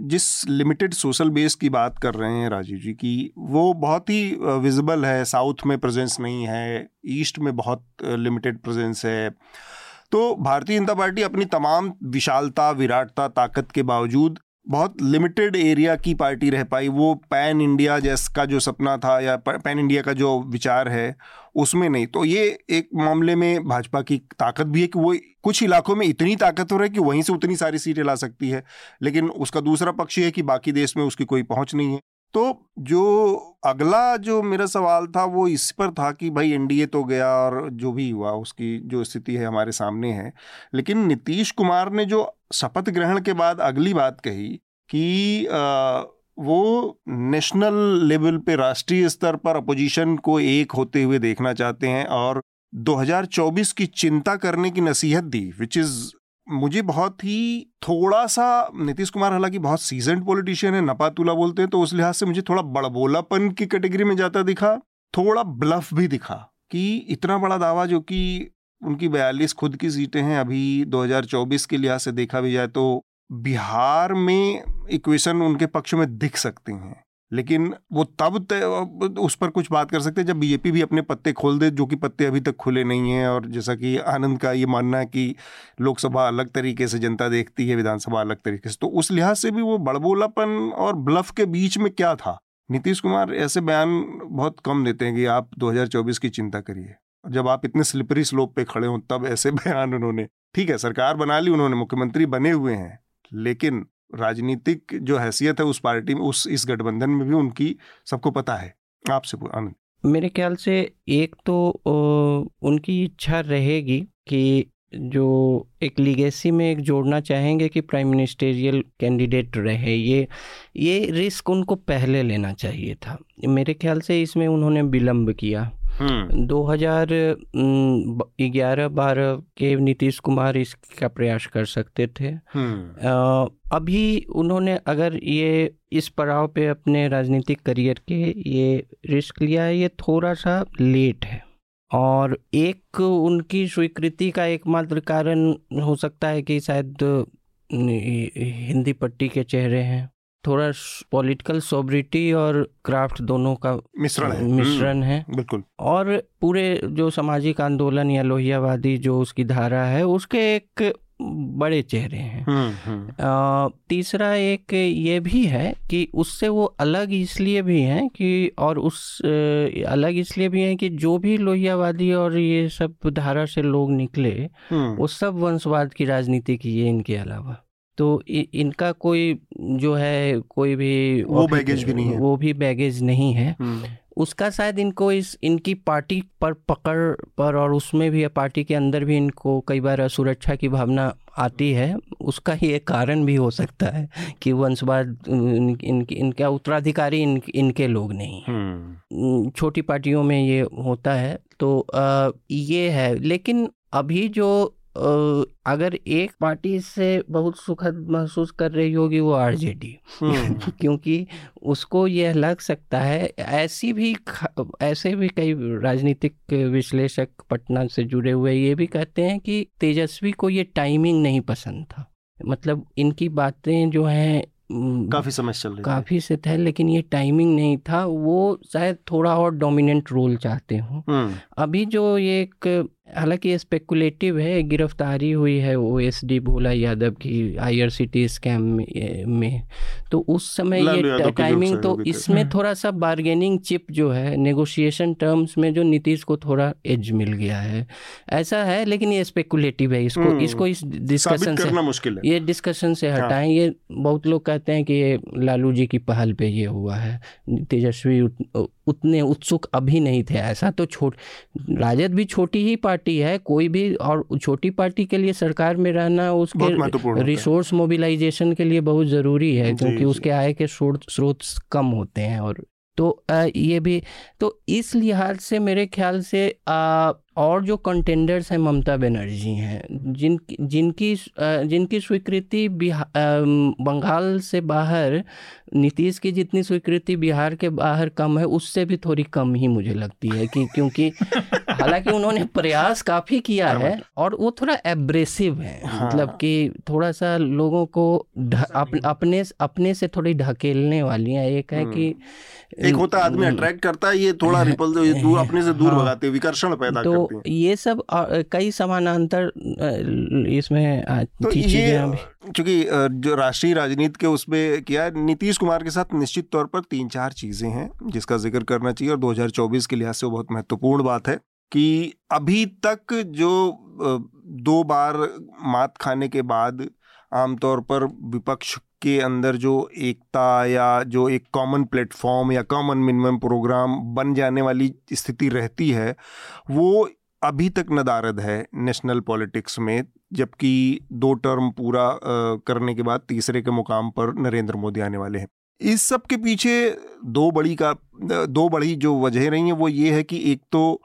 जिस लिमिटेड सोशल बेस की बात कर रहे हैं राजीव जी की वो बहुत ही विजिबल है साउथ में प्रेजेंस नहीं है ईस्ट में बहुत लिमिटेड प्रेजेंस है तो भारतीय जनता पार्टी अपनी तमाम विशालता, विराटता, ताकत के बावजूद बहुत लिमिटेड एरिया की पार्टी रह पाई। वो पैन इंडिया जैस का जो सपना था या पैन इंडिया का जो विचार है, उसमें नहीं। तो ये एक मामले में भाजपा की ताकत भी है कि वो कुछ इलाकों में इतनी ताकतवर है कि वहीं से उतनी सारी सीटें ला सकती है। लेकिन उसका दूसरा पक्ष ये है कि बाकी देश में उसकी कोई पहुँच नहीं है। तो जो अगला जो मेरा सवाल था वो इस पर था कि भाई एनडीए तो गया और जो भी हुआ उसकी जो स्थिति है हमारे सामने है। लेकिन नीतीश कुमार ने जो शपथ ग्रहण के बाद अगली बात कही कि आ, वो नेशनल लेवल पे राष्ट्रीय स्तर पर अपोजिशन को एक होते हुए देखना चाहते हैं और 2024 की चिंता करने की नसीहत दी विच इज़ मुझे बहुत ही थोड़ा सा नीतीश कुमार हालाँकि बहुत सीजनड पॉलिटिशियन है, नपातुला बोलते हैं तो उस लिहाज से मुझे थोड़ा बड़बोलापन की कैटेगरी में जाता दिखा, थोड़ा ब्लफ भी दिखा कि इतना बड़ा दावा जो कि उनकी बयालीस खुद की सीटें हैं, अभी 2024 के लिहाज से देखा भी जाए तो बिहार में इक्वेशन उनके पक्ष में दिख सकती हैं। लेकिन वो तब उस पर कुछ बात कर सकते हैं, जब बीजेपी भी अपने पत्ते खोल दे, जो कि पत्ते अभी तक खुले नहीं हैं, और जैसा कि आनंद का ये मानना है कि लोकसभा अलग तरीके से जनता देखती है, विधानसभा अलग तरीके से तो उस लिहाज से भी वो बड़बोलापन और ब्लफ के बीच में क्या था? नीतीश कुमार ऐसे बयान बहुत कम देते हैं कि आप 2024 की चिंता करिए। जब आप इतने स्लिपरी स्लोप पे खड़े हों, तब ऐसे बयान उन्होंने, ठीक है, सरकार बना ली, उन्होंने, मुख्यमंत्री बने हुए हैं, लेकिन राजनीतिक जो हैसियत है उस पार्टी में, उस, इस गठबंधन में भी उनकी सबको पता है। आपसे आनंद। मेरे ख्याल से एक तो उनकी इच्छा रहेगी कि जो एक लीगेसी में एक जोड़ना चाहेंगे कि प्राइम मिनिस्टेरियल कैंडिडेट रहे, ये ये रिस्क उनको पहले लेना चाहिए था। मेरे ख्याल से इसमें उन्होंने विलम्ब किया। 2011 बारह के नीतीश कुमार इसका प्रयास कर सकते थे। अ, अभी उन्होंने अगर ये इस पड़ाव पे अपने राजनीतिक करियर के ये रिस्क लिया है ये थोड़ा सा लेट है। और एक उनकी स्वीकृति का एकमात्र कारण हो सकता है कि शायद हिंदी पट्टी के चेहरे हैं। थोड़ा पॉलिटिकल सोब्रिटी और क्राफ्ट दोनों का मिश्रण है। मिश्रण है। हम्म, बिल्कुल। और पूरे जो सामाजिक आंदोलन या लोहियावादी जो उसकी धारा है उसके एक बड़े चेहरे हैं। हम्म, हम्म, तीसरा एक ये भी है कि उससे वो अलग इसलिए भी हैं कि और उस अलग इसलिए भी हैं कि जो भी लोहियावादी और ये सब धारा से लोग निकले वो सब वंशवाद की राजनीति की है इनके अलावा। तो इ, इनका कोई जो है कोई भी वो बैगेज भी नहीं है। वो भी बैगेज नहीं है। हम्म, उसका शायद इनको इस इनकी पार्टी पर पकड़ पर और उसमें भी पार्टी के अंदर भी इनको कई बार असुरक्षा की भावना आती है। उसका ही एक कारण भी हो सकता है कि वंशवाद इन, इन, इनका उत्तराधिकारी इन, इनके लोग नहीं हैं। हम्म, छोटी पार्टियों में ये होता है। तो अ, ये है। लेकिन अभी जो अगर एक पार्टी से बहुत सुखद महसूस कर रही होगी वो आरजेडी हम्म, क्योंकि उसको यह लग सकता है ऐसी भी ऐसे भी कई राजनीतिक विश्लेषक पटना से जुड़े हुए ये भी कहते हैं कि तेजस्वी को ये टाइमिंग नहीं पसंद था। मतलब इनकी बातें जो हैं काफ़ी समय चल रही काफ़ी से थे लेकिन ये टाइमिंग नहीं था। वो शायद थोड़ा और डोमिनेंट रोल चाहते हों। हम्म, अभी जो ये एक हालाँकि ये स्पेकुलेटिव है गिरफ्तारी हुई है O S D Bhola Yadav की आईआरसीटी स्कैम में, तो उस समय ये टाइमिंग तो इसमें हम्म। थोड़ा सा बार्गेनिंग चिप जो है नेगोशिएशन टर्म्स में जो नीतीश को थोड़ा एज मिल गया है ऐसा है लेकिन ये स्पेकुलेटिव है इसको हम्म। इसको इस डिस्कशन से मुश्किल है ये डिस्कशन से हाँ। हटाएँ ये बहुत लोग कहते हैं कि ये लालू जी की पहल पे ये हुआ है तेजस्वी उतने उत्सुक अभी नहीं थे ऐसा तो छोट राजद भी छोटी ही पार्टी है कोई भी और छोटी पार्टी के लिए सरकार में रहना उसके। रिसोर्स मोबिलाइजेशन के लिए बहुत ज़रूरी है क्योंकि उसके आय के स्रोत स्रोत कम होते हैं और तो ये भी तो इस लिहाज से मेरे ख्याल से और जो कंटेंडर्स हैं ममता बनर्जी हैं जिन जिनकी जिनकी स्वीकृति बंगाल से बाहर नीतीश की जितनी स्वीकृति बिहार के बाहर कम है उससे भी थोड़ी कम ही मुझे लगती है कि क्योंकि हालाँकि उन्होंने प्रयास काफ़ी किया है और वो थोड़ा एब्रेसिव है हाँ। मतलब कि थोड़ा सा लोगों को अप, अपने अपने से थोड़ी ढकेलने वाली है एक है कि एक होता आदमी अट्रैक्ट करता है ये थोड़ा रिपल दूर अपने से दूर हाँ, भगाते विकर्षण पैदा तो है ये सब कई समानांतर इसमें तो चूँकि जो राष्ट्रीय राजनीति के उसमें किया नीतीश कुमार के साथ निश्चित तौर पर तीन चार चीज़ें हैं जिसका ज़िक्र करना चाहिए और 2024 के लिहाज से वो बहुत महत्वपूर्ण बात है कि अभी तक जो दो बार मात खाने के बाद आमतौर पर विपक्ष के अंदर जो एकता या जो एक कॉमन प्लेटफॉर्म या कॉमन मिनिमम प्रोग्राम बन जाने वाली स्थिति रहती है, वो अभी तक नदारद है नेशनल पॉलिटिक्स में, जबकि दो टर्म पूरा करने के बाद तीसरे के मुकाम पर नरेंद्र मोदी आने वाले हैं। इस सब के पीछे दो बड़ी का, दो बड़ी जो वजह रही हैं, वो ये है कि एक तो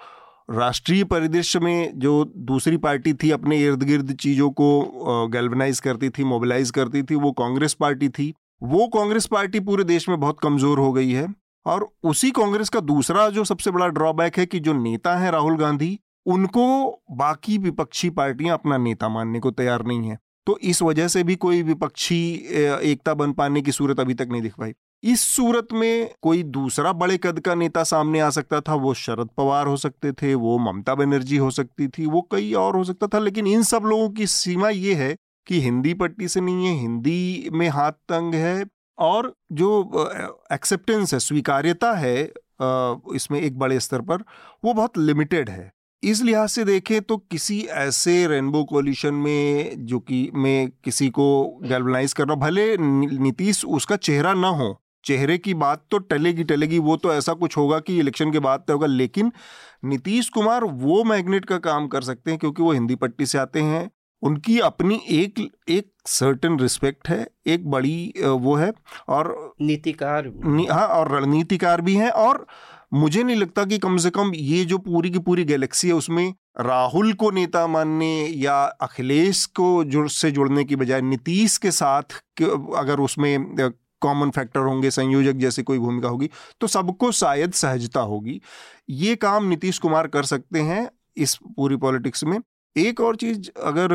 राष्ट्रीय परिदृश्य में जो दूसरी पार्टी थी अपने इर्द गिर्द चीज़ों को गैल्वनाइज करती थी मोबिलाइज करती थी, वो कांग्रेस पार्टी थी। वो कांग्रेस पार्टी पूरे देश में बहुत कमज़ोर हो गई है और उसी कांग्रेस का दूसरा जो सबसे बड़ा ड्रॉबैक है कि जो नेता है राहुल गांधी, उनको बाकी विपक्षी पार्टियाँ अपना नेता मानने को तैयार नहीं है। तो इस वजह से भी कोई विपक्षी एकता बन पाने की सूरत अभी तक नहीं दिख पाई। इस सूरत में कोई दूसरा बड़े कद का नेता सामने आ सकता था, वो शरद पवार हो सकते थे, वो ममता बनर्जी हो सकती थी, वो कई और हो सकता था, लेकिन इन सब लोगों की सीमा ये है कि हिंदी पट्टी से नहीं है, हिंदी में हाथ तंग है और जो एक्सेप्टेंस है, स्वीकार्यता है इसमें एक बड़े स्तर पर, वो बहुत लिमिटेड है। इस लिहाज से देखें तो किसी ऐसे रेनबो कोलिशन में, जो कि, में किसी को गैल्वनाइज करना, भले नीतीश उसका चेहरा ना हो चेहरे की बात तो टलेगी टलेगी वो तो ऐसा कुछ होगा कि इलेक्शन के बाद तो होगा। लेकिन नीतीश कुमार वो मैग्नेट का काम कर सकते हैं क्योंकि वो हिंदी पट्टी से आते हैं। उनकी अपनी एक एक सर्टन रिस्पेक्ट है एक बड़ी वो है और नीतिकार नी, हाँ और रणनीतिकार भी हैं और मुझे नहीं लगता कि कम से कम ये जो पूरी की पूरी गैलेक्सी है उसमें राहुल को नेता मानने या अखिलेश को जुड़ से जुड़ने की बजाय नीतीश के साथ अगर उसमें कॉमन फैक्टर होंगे, संयोजक जैसे कोई भूमिका होगी तो सबको शायद सहजता होगी। ये काम नीतीश कुमार कर सकते हैं इस पूरी पॉलिटिक्स में। एक और चीज़ अगर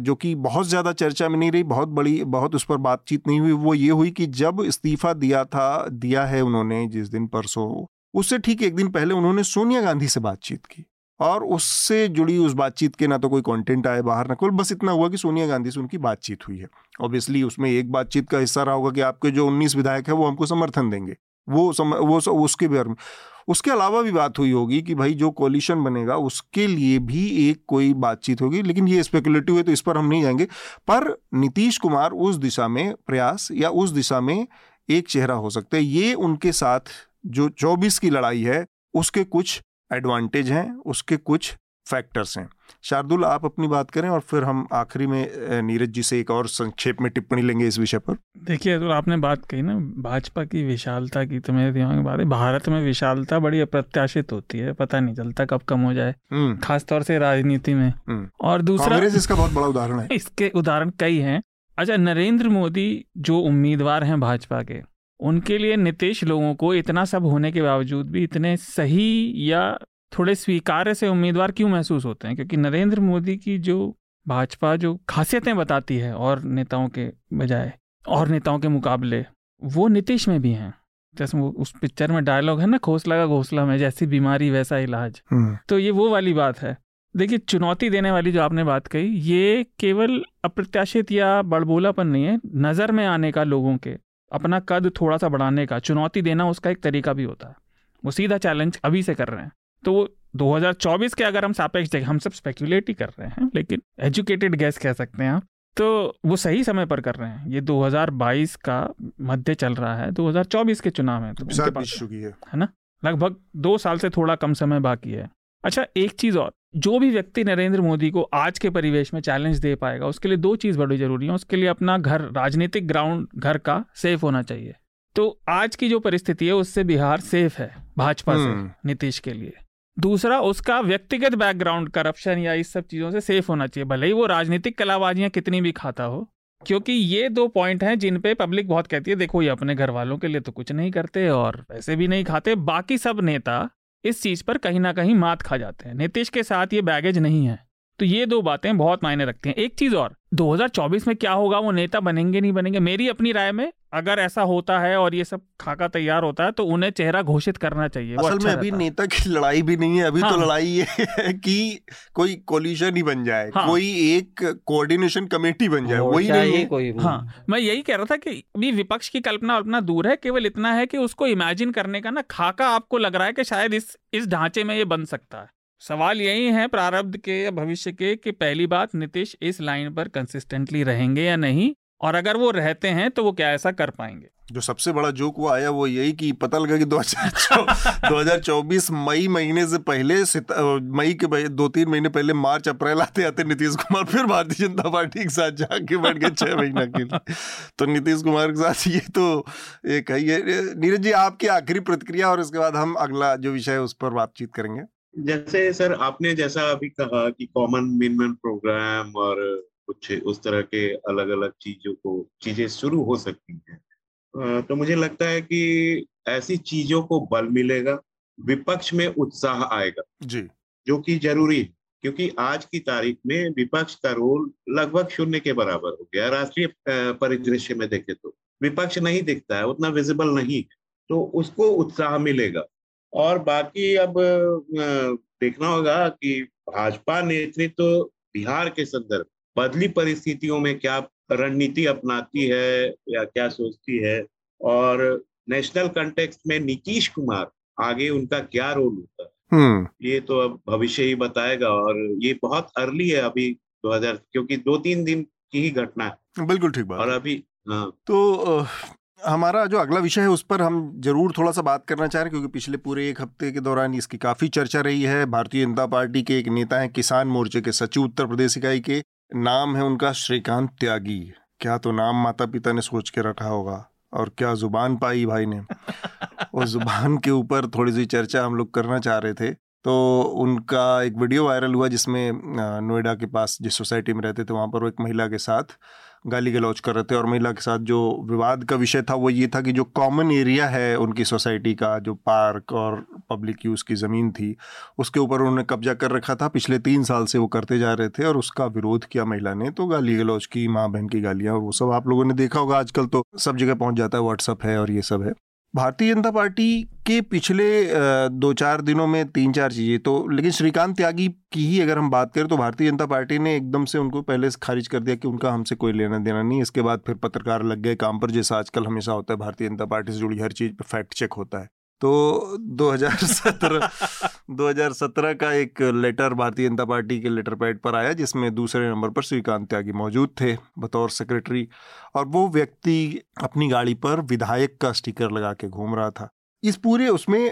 जो कि बहुत ज़्यादा चर्चा में नहीं रही, बहुत बड़ी, बहुत उस पर बातचीत नहीं हुई, वो ये हुई कि जब इस्तीफा दिया था, दिया है उन्होंने जिस दिन परसों, उससे ठीक एक दिन पहले उन्होंने सोनिया गांधी से बातचीत की। और उससे जुड़ी उस बातचीत के ना तो कोई कंटेंट आए बाहर ना। कोई बस इतना हुआ कि सोनिया गांधी से उनकी बातचीत हुई है। ऑब्वियसली उसमें एक बातचीत का हिस्सा रहा होगा कि आपके जो उन्नीस विधायक है वो हमको समर्थन देंगे। वो सम, वो उसके बारे में उसके अलावा भी बात हुई होगी कि भाई जो कोलिशन बनेगा उसके लिए भी एक कोई बातचीत होगी लेकिन ये स्पेकुलेटिव है तो इस पर हम नहीं जाएँगे। पर नीतीश कुमार उस दिशा में प्रयास या उस दिशा में एक चेहरा हो सकता है। ये उनके साथ जो 24 की लड़ाई है उसके कुछ एडवांटेज हैं उसके कुछ फैक्टर्स हैं। शार्दुल आप अपनी बात करें और फिर हम आखिरी में नीरज जी से एक और संक्षेप में टिप्पणी लेंगे इस विषय पर। देखिए तो आपने बात कही ना भाजपा की विशालता की तो मेरे दिमाग में बात है भारत में विशालता बड़ी अप्रत्याशित होती है पता नहीं चलता कब कम हो जाए हम्म। खासतौर से राजनीति में। हम्म। और दूसरा इसका बहुत बड़ा उदाहरण है। इसके उदाहरण कई हैं। अच्छा नरेंद्र मोदी जो उम्मीदवार हैं भाजपा के उनके लिए नीतीश लोगों को इतना सब होने के बावजूद भी इतने सही या थोड़े स्वीकार्य से उम्मीदवार क्यों महसूस होते हैं? क्योंकि नरेंद्र मोदी की जो भाजपा जो खासियतें बताती है और नेताओं के बजाय और नेताओं के मुकाबले वो नीतीश में भी हैं। जैसे वो उस पिक्चर में डायलॉग है ना घोसला का घोसला में जैसी बीमारी वैसा इलाज। हम्म। तो ये वो वाली बात है। देखिए चुनौती देने वाली जो आपने बात कही ये केवल अप्रत्याशित या बड़बोलापन नहीं है नज़र में आने का लोगों के अपना कद थोड़ा सा बढ़ाने का चुनौती देना उसका एक तरीका भी होता है। वो सीधा चैलेंज अभी से कर रहे हैं। तो वो 2024 के अगर हम सापेक्ष देखें हम सब स्पेक्यूलेट ही कर रहे हैं लेकिन एजुकेटेड गैस कह सकते हैं आप। तो वो सही समय पर कर रहे हैं। ये 2022 का मध्य चल रहा है 2024 के चुनाव है तो है। है ना? लगभग दो साल से थोड़ा कम समय बाकी है। अच्छा एक चीज़ और जो भी व्यक्ति नरेंद्र मोदी को आज के परिवेश में चैलेंज दे पाएगा उसके लिए दो चीज़ बड़ी ज़रूरी है। उसके लिए अपना घर राजनीतिक ग्राउंड घर का सेफ़ होना चाहिए। तो आज की जो परिस्थिति है उससे बिहार सेफ़ है भाजपा से हम्म। नीतीश के लिए। दूसरा उसका व्यक्तिगत बैकग्राउंड करप्शन या इस सब चीज़ों से सेफ़ होना चाहिए। भले ही वो राजनीतिक कलाबाजियाँ कितनी भी खाता हो क्योंकि ये दो पॉइंट हैं जिन पे पब्लिक बहुत कहती है देखो ये अपने घर वालों के लिए तो कुछ नहीं करते और पैसे भी नहीं खाते बाकी सब नेता इस चीज़ पर कहीं ना कहीं मात खा जाते हैं। नीतीश के साथ ये बैगेज नहीं है। तो ये दो बातें बहुत मायने रखती हैं। एक चीज़ और 2024 में क्या होगा? वो नेता बनेंगे, नहीं बनेंगे? मेरी अपनी राय में अगर ऐसा होता है और ये सब खाका तैयार होता है तो उन्हें चेहरा घोषित करना चाहिए असल अच्छा में अभी नेता की लड़ाई भी नहीं है अभी हाँ। तो हाँ। लड़ाई ये है कि कोई कोलिशन ही बन जाए हाँ। कोई एक कोऑर्डिनेशन कमेटी बन जाए वही नहीं है कोई हाँ मैं यही कह रहा था कि अभी विपक्ष की कल्पना अपना दूर है केवल इतना है कि उसको इमेजिन करने का ना खाका आपको लग रहा है कि शायद इस इस ढांचे में ये बन सकता है सवाल यही है प्रारब्ध के या भविष्य के कि पहली बात नीतीश इस लाइन पर कंसिस्टेंटली रहेंगे या नहीं और अगर वो रहते हैं तो वो क्या ऐसा कर पाएँगे? जो सबसे बड़ा जोक वो आया वो यही कि पता लगा कि 2024 मई महीने से पहले मई के दो तीन महीने पहले मार्च अप्रैल आते आते नीतीश कुमार फिर भारतीय जनता पार्टी के साथ जाके बैठ गए छह महीना के लिए। तो नीतीश कुमार के साथ ये तो एक है ये नीरज जी आपकी आखिरी प्रतिक्रिया और इसके बाद हम अगला जो विषय है उस पर बातचीत करेंगे। जैसे सर आपने जैसा अभी कहा कि कॉमन मिनिमम प्रोग्राम और कुछ उस तरह के अलग अलग चीज़ों को चीज़ें शुरू हो सकती हैं। तो मुझे लगता है कि ऐसी चीज़ों को बल मिलेगा विपक्ष में उत्साह आएगा। जी। जो कि ज़रूरी है क्योंकि आज की तारीख में विपक्ष का रोल लगभग शून्य के बराबर हो गया। राष्ट्रीय परिदृश्य में देखे तो विपक्ष नहीं दिखता है उतना विजिबल नहीं तो उसको उत्साह मिलेगा। और बाकी अब देखना होगा कि भाजपा नेतृत्व तो बिहार के संदर्भ बदली परिस्थितियों में क्या रणनीति अपनाती है या क्या सोचती है? और नेशनल कंटेक्स्ट में नीतीश कुमार आगे उनका क्या रोल होता है? हम्म। ये तो अब भविष्य ही बताएगा और ये बहुत अर्ली है अभी 2000 क्योंकि दो तीन दिन की ही घटना है। बिल्कुल ठीक बात। और अभी हाँ। तो हमारा जो अगला विषय है उस पर हम ज़रूर थोड़ा सा बात करना चाह रहे हैं क्योंकि पिछले पूरे एक हफ़्ते के दौरान इसकी काफ़ी चर्चा रही है। भारतीय जनता पार्टी के एक नेता हैं किसान मोर्चे के सचिव उत्तर प्रदेश इकाई के। नाम है उनका श्रीकांत त्यागी। क्या तो नाम माता पिता ने सोच के रखा होगा? और क्या ज़ुबान पाई भाई ने? उस ज़ुबान के ऊपर थोड़ी सी चर्चा हम लोग करना चाह रहे थे। तो उनका एक वीडियो वायरल हुआ जिसमें नोएडा के पास जिस सोसाइटी में रहते थे वहाँ पर वो एक महिला के साथ गाली गलौज कर रहे थे और महिला के साथ जो विवाद का विषय था वो ये था कि जो कॉमन एरिया है उनकी सोसाइटी का, जो पार्क और पब्लिक यूज़ की ज़मीन थी, उसके ऊपर उन्होंने कब्जा कर रखा था। पिछले तीन साल से वो करते जा रहे थे और उसका विरोध किया महिला ने। तो गाली गलौज की माँ बहन की गालियाँ और वो सब आप लोगों ने देखा होगा आजकल तो सब जगह पहुँच जाता है व्हाट्सअप है और ये सब है। भारतीय जनता पार्टी के पिछले दो चार दिनों में तीन चार चीज़ें तो लेकिन श्रीकांत त्यागी की ही अगर हम बात करें तो भारतीय जनता पार्टी ने एकदम से उनको पहले खारिज कर दिया कि उनका हमसे कोई लेना देना नहीं इसके बाद फिर पत्रकार लग गए काम पर, जैसा आजकल हमेशा होता है, भारतीय जनता पार्टी से जुड़ी हर चीज़ पर फैक्ट चेक होता है। तो 2017 2017 का एक लेटर भारतीय जनता पार्टी के लेटर पैड पर आया, जिसमें दूसरे नंबर पर श्रीकांत त्यागी मौजूद थे, बतौर सेक्रेटरी और वो व्यक्ति अपनी गाड़ी पर विधायक का स्टिकर लगा के घूम रहा था। इस पूरे उसमें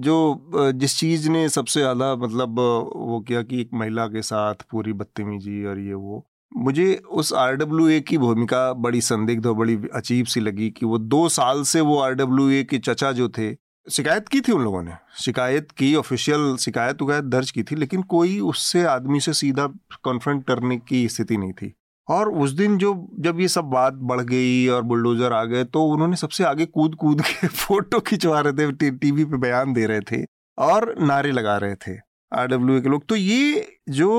जो जिस चीज़ ने सबसे ज़्यादा मतलब वो किया कि एक महिला के साथ पूरी बदतमीजी और ये वो, मुझे उस आरडब्ल्यूए की भूमिका बड़ी संदिग्ध और बड़ी अजीब सी लगी कि वो दो साल से वो आरडब्ल्यूए के चचा जो थे शिकायत की थी उन लोगों ने? शिकायत की ऑफिशियल शिकायत वगैरह दर्ज की थी लेकिन कोई उससे आदमी से सीधा कॉन्फ्रंट करने की स्थिति नहीं थी। और उस दिन जो जब ये सब बात बढ़ गई और बुलडोजर आ गए तो उन्होंने सबसे आगे कूद कूद के फ़ोटो खिंचवा रहे थे टी, टीवी पे बयान दे रहे थे और नारे लगा रहे थे आर के लोग। तो ये जो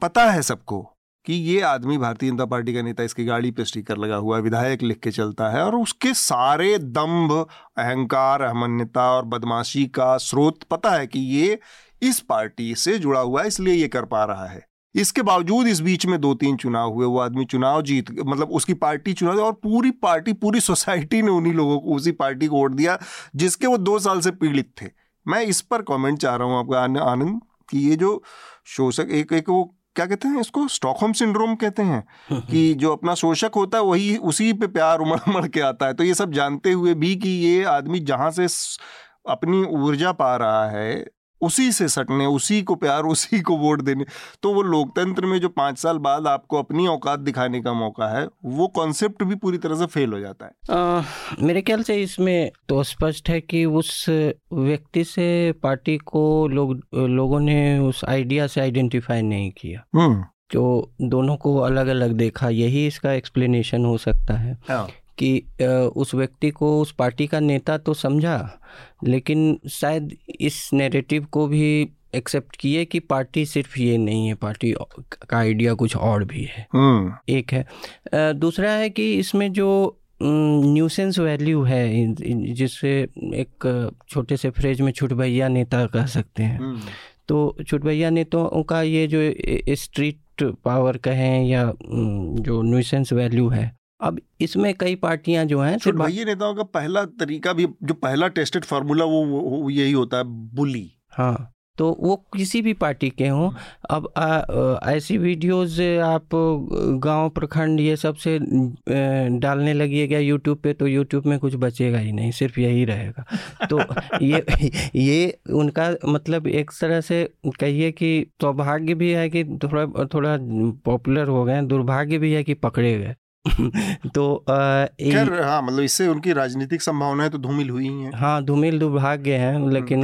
पता है सबको कि ये आदमी भारतीय जनता पार्टी का नेता इसकी गाड़ी पे स्टिकर लगा हुआ है, विधायक लिख के चलता है और उसके सारे दम्भ, अहंकार अहमन्यता और बदमाशी का स्रोत पता है कि ये इस पार्टी से जुड़ा हुआ है, इसलिए ये कर पा रहा है। इसके बावजूद इस बीच में दो तीन चुनाव हुए, वो आदमी चुनाव जीत मतलब उसकी पार्टी चुनाव और पूरी पार्टी, पूरी सोसाइटी ने उन्हीं लोगों को, उसी पार्टी को वोट दिया, जिसके वो दो साल से पीड़ित थे। मैं इस पर कमेंट चाह रहा हूँ आपका आनंद, कि ये जो शोषक, एक एक वो क्या कहते हैं इसको? स्टॉकहोम सिंड्रोम कहते हैं कि जो अपना शोषक होता है वही उसी पे प्यार उमड़ उमड़ के आता है। तो ये सब जानते हुए भी कि ये आदमी जहाँ से, अपनी ऊर्जा पा रहा है उसी से सटने उसी को प्यार उसी को वोट देने। तो वो लोकतंत्र में जो पाँच साल बाद आपको अपनी औकात दिखाने का मौका है वो कॉन्सेप्ट भी पूरी तरह से फेल हो जाता है। आ, मेरे ख्याल से इसमें तो स्पष्ट है कि उस व्यक्ति से पार्टी को लोग लोगों ने उस आइडिया से आइडेंटिफाई नहीं किया। हम्म। जो दोनों को अलग अलग देखा यही इसका एक्सप्लेनेशन हो सकता है। हाँ। कि उस व्यक्ति को उस पार्टी का नेता तो समझा लेकिन शायद इस नैरेटिव को भी एक्सेप्ट किए कि पार्टी सिर्फ़ ये नहीं है पार्टी का आइडिया कुछ और भी है। हम्म। एक है। दूसरा है कि इसमें जो न्यूसेंस वैल्यू है जिससे एक छोटे से फ्रेज में छुट भैया नेता कह सकते हैं। हम्म। तो छुट भैया नेताओं का ये जो स्ट्रीट पावर कहें या जो न्यूसेंस वैल्यू है अब इसमें कई पार्टियाँ जो हैं छुट भैया नेताओं का पहला तरीका भी जो पहला टेस्टेड फार्मूला वो, वो यही होता है बुली। हाँ तो वो किसी भी पार्टी के हों अब आ, आ, ऐसी वीडियोस आप गाँव प्रखंड ये सबसे डालने लगिएगा यूट्यूब पे तो यूट्यूब में कुछ बचेगा ही नहीं सिर्फ़ यही रहेगा। तो ये ये उनका मतलब एक तरह से कहिए कि सौभाग्य भी है कि थोड़ा थोड़ा पॉपुलर हो गए दुर्भाग्य भी है कि पकड़े गए। तो खैर हाँ मतलब इससे उनकी राजनीतिक संभावनाएँ तो धूमिल हुई हैं हाँ। धूमिल दुर्भाग्य है लेकिन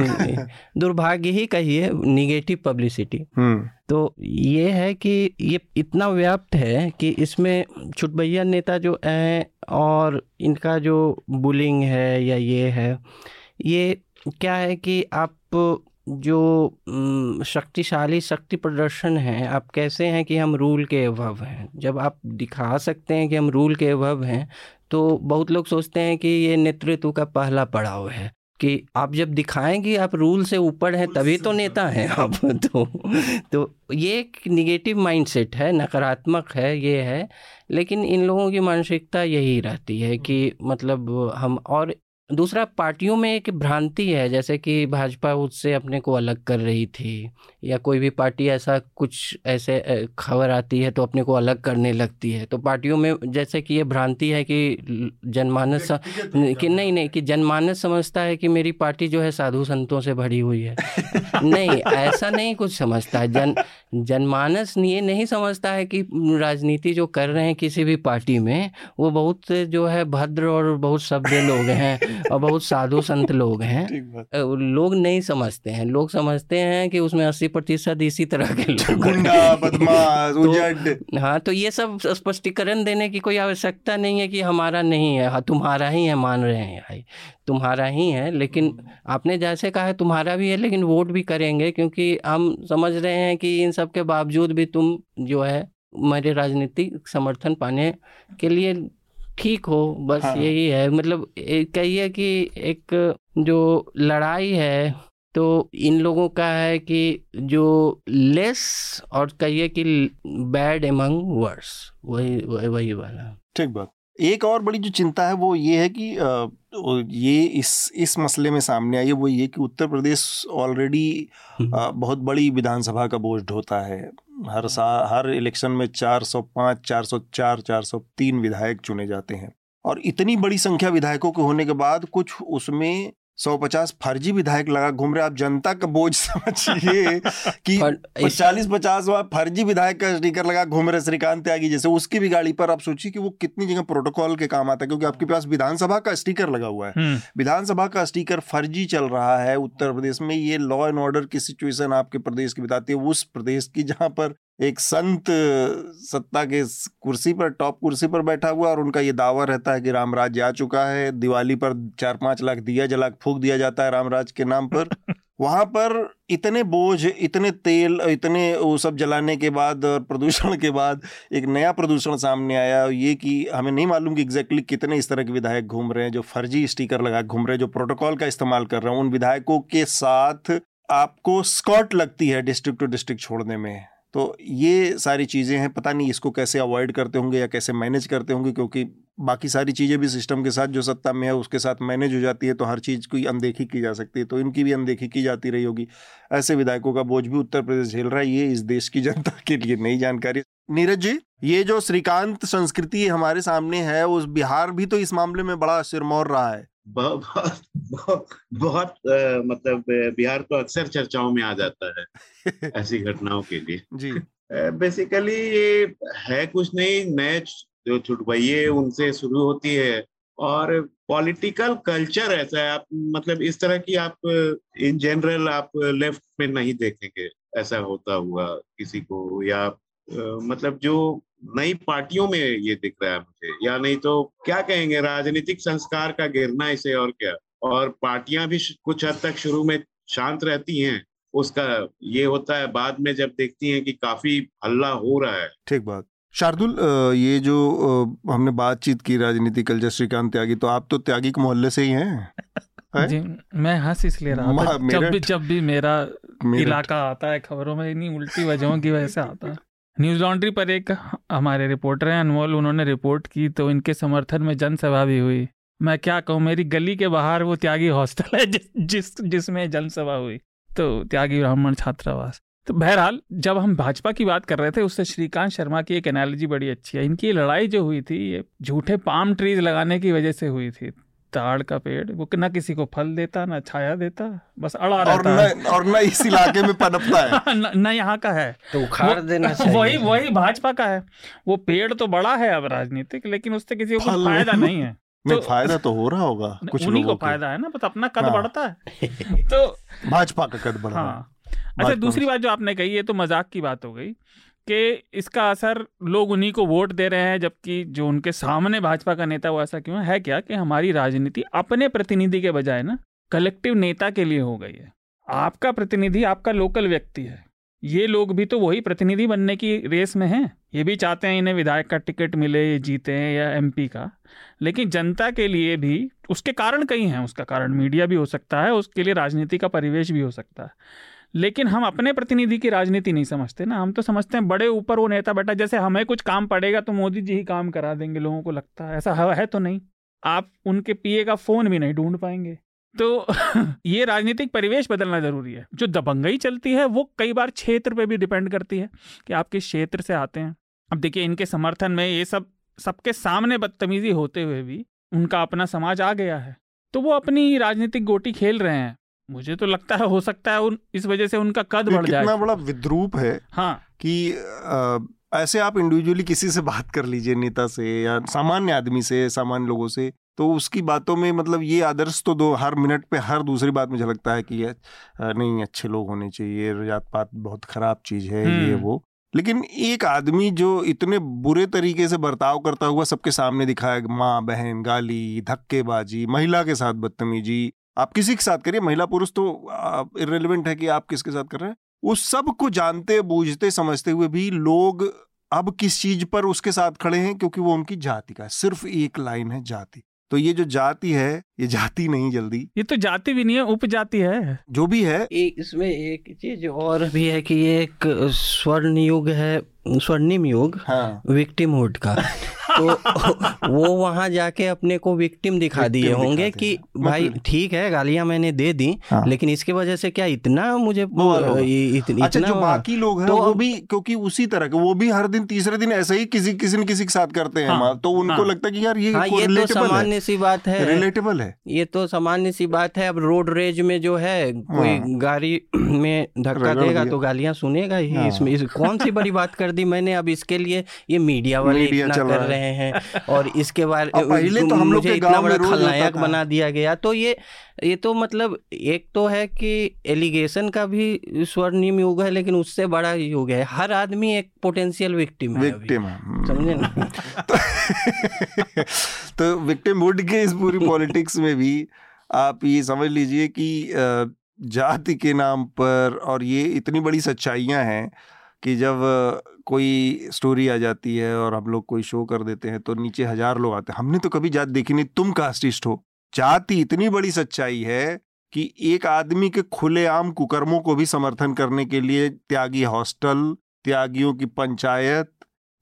दुर्भाग्य ही कहिए निगेटिव पब्लिसिटी तो ये है कि ये इतना व्याप्त है कि इसमें छुटभैया नेता जो हैं और इनका जो बुलिंग है या ये है ये क्या है कि आप जो शक्तिशाली शक्ति प्रदर्शन है, आप कैसे हैं कि हम रूल के अभव हैं? जब आप दिखा सकते हैं कि हम रूल के अभव हैं तो बहुत लोग सोचते हैं कि ये नेतृत्व का पहला पड़ाव है। कि आप जब दिखाएँगे आप रूल से ऊपर हैं, तभी तो नेता हैं आप तो तो ये एक निगेटिव माइंडसेट है, नकारात्मक है, ये है। लेकिन इन लोगों की मानसिकता यही रहती है कि मतलब हम और दूसरा पार्टियों में एक भ्रांति है जैसे कि भाजपा उससे अपने को अलग कर रही थी या कोई भी पार्टी ऐसा कुछ ऐसे खबर आती है तो अपने को अलग करने लगती है। तो पार्टियों में जैसे कि ये भ्रांति है कि जनमानस कि नहीं नहीं कि जनमानस समझता है कि मेरी पार्टी जो है साधु संतों से भरी हुई है। नहीं ऐसा नहीं कुछ समझता है। जन जनमानस ये नहीं समझता है कि राजनीति जो कर रहे हैं किसी भी पार्टी में वो बहुत जो है भद्र और बहुत सभ्य लोग हैं। और बहुत साधु संत लोग हैं। लोग नहीं समझते हैं। लोग समझते हैं कि उसमें अस्सी प्रतिशत इसी तरह के लोग तो, हाँ तो ये सब स्पष्टीकरण देने की कोई आवश्यकता नहीं है कि हमारा नहीं है। हाँ तुम्हारा ही है मान रहे हैं भाई। तुम्हारा ही है लेकिन आपने जैसे कहा है तुम्हारा भी है लेकिन वोट भी करेंगे क्योंकि हम समझ रहे हैं कि इन सब के बावजूद भी तुम जो है मेरे राजनीतिक समर्थन पाने के लिए ठीक हो बस हाँ। यही है। मतलब कहिए कि एक जो लड़ाई है तो इन लोगों का है कि जो लेस और कहिए कि बैड एमंग वर्स वही वही वाला। ठीक बात। एक और बड़ी जो चिंता है वो ये है कि ये इस इस मसले में सामने आई है वो ये कि उत्तर प्रदेश ऑलरेडी हम्म। बहुत बड़ी विधानसभा का बोझ ढोता है हर सा हर इलेक्शन में 405, 404, 403 विधायक चुने जाते हैं और इतनी बड़ी संख्या विधायकों के होने के बाद कुछ उसमें सौ पचास फर्जी विधायक लगा घूम रहे आप जनता का बोझ समझिए कि चालीस पचास फर्जी विधायक का स्टिकर लगा घूम रहे श्रीकांत त्यागी जैसे। उसकी भी गाड़ी पर आप सोचिए कि वो कितनी जगह प्रोटोकॉल के काम आता है क्योंकि आपके पास विधानसभा का स्टिकर लगा हुआ है। हम्म। विधानसभा का स्टिकर फर्जी चल रहा है। उत्तर प्रदेश में ये लॉ एंड ऑर्डर की सिचुएशन आपके प्रदेश की बताती है। उस प्रदेश की जहाँ पर एक संत सत्ता के कुर्सी पर टॉप कुर्सी पर बैठा हुआ और उनका ये दावा रहता है कि रामराज आ चुका है दिवाली पर चार पाँच लाख दिया जला फूक दिया जाता है रामराज के नाम पर। वहाँ पर इतने बोझ इतने तेल इतने वो सब जलाने के बाद और प्रदूषण के बाद एक नया प्रदूषण सामने आया और ये कि हमें नहीं मालूम कि एग्जैक्टली कितने इस तरह के विधायक घूम रहे हैं जो फर्जी स्टिकर लगा घूम रहे हैं जो प्रोटोकॉल का इस्तेमाल कर रहे हैं उन विधायकों के साथ आपको स्कॉट लगती है डिस्ट्रिक्ट टू डिस्ट्रिक्ट छोड़ने में। तो ये सारी चीज़ें हैं, पता नहीं इसको कैसे अवॉइड करते होंगे या कैसे मैनेज करते होंगे, क्योंकि बाकी सारी चीज़ें भी सिस्टम के साथ जो सत्ता में है, उसके साथ मैनेज हो जाती है तो हर चीज़ की अनदेखी की जा सकती है तो इनकी भी अनदेखी की जाती रही होगी। ऐसे विधायकों का बोझ भी उत्तर प्रदेश झेल रहा है, ये इस देश की जनता के लिए नई जानकारी। नीरज जी, ये जो श्रीकांत संस्कृति हमारे सामने है, उस बिहार भी तो इस मामले में बड़ा सिरमौर रहा है। बहुत बहुत बहुत मतलब बिहार तो अक्सर चर्चाओं में आ जाता है ऐसी घटनाओं के लिए। जी। बेसिकली ये है कुछ नहीं नए जो छुटवाइये उनसे शुरू होती है। और पॉलिटिकल कल्चर ऐसा है आप मतलब इस तरह की आप इन जनरल आप लेफ़्ट में नहीं देखेंगे ऐसा होता हुआ किसी को या मतलब जो नई पार्टियों में ये दिख रहा है मुझे। या नहीं तो क्या कहेंगे राजनीतिक संस्कार का गिरना इसे और क्या? और पार्टियाँ भी कुछ हद तक शुरू में शांत रहती हैं। उसका ये होता है बाद में जब देखती हैं कि काफ़ी हल्ला हो रहा है। ठीक बात। शार्दुल ये जो हमने बातचीत की राजनीति कल्चर श्रीकांत त्यागी तो आप तो त्यागी के मोहल्ले से ही हैं? जी मैं हंस इसलिए रहा था। जब भी जब भी मेरा इलाका आता है खबरों में इन्हीं उल्टी वजहों की वजह से आता है। न्यूज़ लॉन्ड्री पर एक हमारे रिपोर्टर हैं, अनमोल। उन्होंने रिपोर्ट की तो इनके समर्थन में जनसभा भी हुई। मैं क्या कहूँ, मेरी गली के बाहर वो त्यागी हॉस्टल है, जिस जिस, जिसमें जनसभा हुई। तो त्यागी ब्राह्मण छात्रावास। तो बहरहाल, जब हम भाजपा की बात कर रहे थे, उससे श्रीकांत शर्मा की एक एनालॉजी बड़ी अच्छी है। इनकी लड़ाई जो हुई थी, ये झूठे पाम ट्रीज लगाने की वजह से हुई थी। ताड़ का पेड़ वो ना किसी को फल देता ना छाया देता बस अड़ा और रहता और न, और न इस इलाके में पनपता है। न, न यहाँ का है। तो उखाड़ देना चाहिए। वही वही भाजपा का है। वो पेड़ तो बड़ा है अब राजनीतिक लेकिन उससे किसी को फ़ायदा नहीं है। तो फ़ायदा तो हो रहा होगा कुछ उन्हीं को फ़ायदा है ना बस अपना कद हाँ। बढ़ता है। तो भाजपा का कद बढ़ा। हाँ। अच्छा दूसरी बात जो आपने कही है तो मज़ाक की बात हो गई। कि इसका असर लोग उन्हीं को वोट दे रहे हैं, जबकि जो उनके सामने भाजपा का नेता वो ऐसा क्यों है? क्या कि हमारी राजनीति अपने प्रतिनिधि के बजाय ना, कलेक्टिव नेता के लिए हो गई है। आपका प्रतिनिधि आपका लोकल व्यक्ति है। ये लोग भी तो वही प्रतिनिधि बनने की रेस में हैं। ये भी चाहते हैं इन्हें विधायक का टिकट मिले ये जीते हैं या एमपी का। लेकिन जनता के लिए भी उसके कारण कई हैं। उसका कारण मीडिया भी हो सकता है, उसके लिए राजनीति का परिवेश भी हो सकता है। लेकिन हम अपने प्रतिनिधि की राजनीति नहीं समझते ना। हम तो समझते हैं, बड़े ऊपर वो नेता बैठा जैसे हमें कुछ काम पड़ेगा तो मोदी जी ही काम करा देंगे, लोगों को लगता है। ऐसा है तो नहीं। आप उनके पीए का फ़ोन भी नहीं ढूंढ पाएँगे। तो ये राजनीतिक परिवेश बदलना ज़रूरी है। जो दबंगई चलती है, वो कई बार क्षेत्र पे भी डिपेंड करती है कि आप किस क्षेत्र से आते हैं। अब देखिए, इनके समर्थन में ये सब, सबके सामने बदतमीजी होते हुए भी उनका अपना समाज आ गया है। तो वो अपनी राजनीतिक गोटी खेल रहे हैं। मुझे तो लगता है हो सकता है उन इस वजह से उनका कद बढ़ जाए। कितना बड़ा विद्रूप है हाँ। कि आ, ऐसे आप इंडिविजुअली किसी से बात कर लीजिए नेता से या सामान्य आदमी से सामान्य लोगों से तो उसकी बातों में मतलब ये आदर्श तो दो हर मिनट पे हर दूसरी बात मुझे लगता है कि ये नहीं अच्छे लोग होने चाहिए जात पात बहुत खराब चीज़ है ये हम्म। वो। लेकिन एक आदमी जो इतने बुरे तरीके से बर्ताव करता हुआ सबके सामने दिखाया माँ बहन गाली धक्केबाजी महिला के साथ बदतमीजी आप किसी के साथ करिए महिला पुरुष तो इरेलीवेंट है कि आप किसके साथ कर रहे हैं। उस सबको जानते बूझते समझते हुए भी लोग अब किस चीज़ पर उसके साथ खड़े हैं क्योंकि वो उनकी जाति का सिर्फ़ एक लाइन है जाति। तो ये जो जाति है ये जाति नहीं जल्दी। ये तो जाति भी नहीं है उपजाति है। जो भी है। एक इसमें एक चीज़ और भी है कि ये एक स्वर्ण युग है स्वर्णिम युग हाँ। विक्टिमहुड का। तो वो वहाँ जाके अपने को विक्टिम दिखा दिए होंगे कि भाई ठीक है गालियाँ मैंने दे दी हाँ। लेकिन इसके वजह से क्या इतना मुझे अच्छा जो बाकी लोग हैं तो वो भी क्योंकि उसी तरह के वो भी हर दिन तीसरे दिन ऐसे ही किसी किसी न किसी के साथ करते हैं हाँ, तो उनको हाँ, लगता है कि यार ये हाँ, ये तो सामान्य सी बात है। रिलेटेबल है। ये तो सामान्य सी बात है। अब रोड रेज में जो है कोई। गाड़ी में धक्का देगा तो गालियाँ सुनेगा ही। हाँ। इसमें कौन सी बड़ी बात कर दी मैंने? अब इसके लिए ये मीडिया वाले इतना कर रहे हैं। और इसके बाद पहले तो हम लोग के गाँव में खलनायक बना दिया गया। तो ये ये तो मतलब एक तो है कि एलिगेशन का भी स्वर्णिम युग है लेकिन उससे बड़ा युग है। हर आदमी एक पोटेंशियल विक्टिम है विक्टिम है। हम्म। समझे ना? तो विक्टिम वुड के इस पूरी पॉलिटिक्स में भी आप ये समझ लीजिए कि जाति के नाम पर और ये इतनी बड़ी सच्चाइयाँ हैं कि जब कोई स्टोरी आ जाती है और हम लोग कोई शो कर देते हैं तो नीचे हज़ार लोग आते हैं। हमने तो कभी जात देखी नहीं, तुम कास्टिस्ट हो। जाति इतनी बड़ी सच्चाई है कि एक आदमी के खुलेआम कुकर्मों को भी समर्थन करने के लिए त्यागी हॉस्टल, त्यागियों की पंचायत,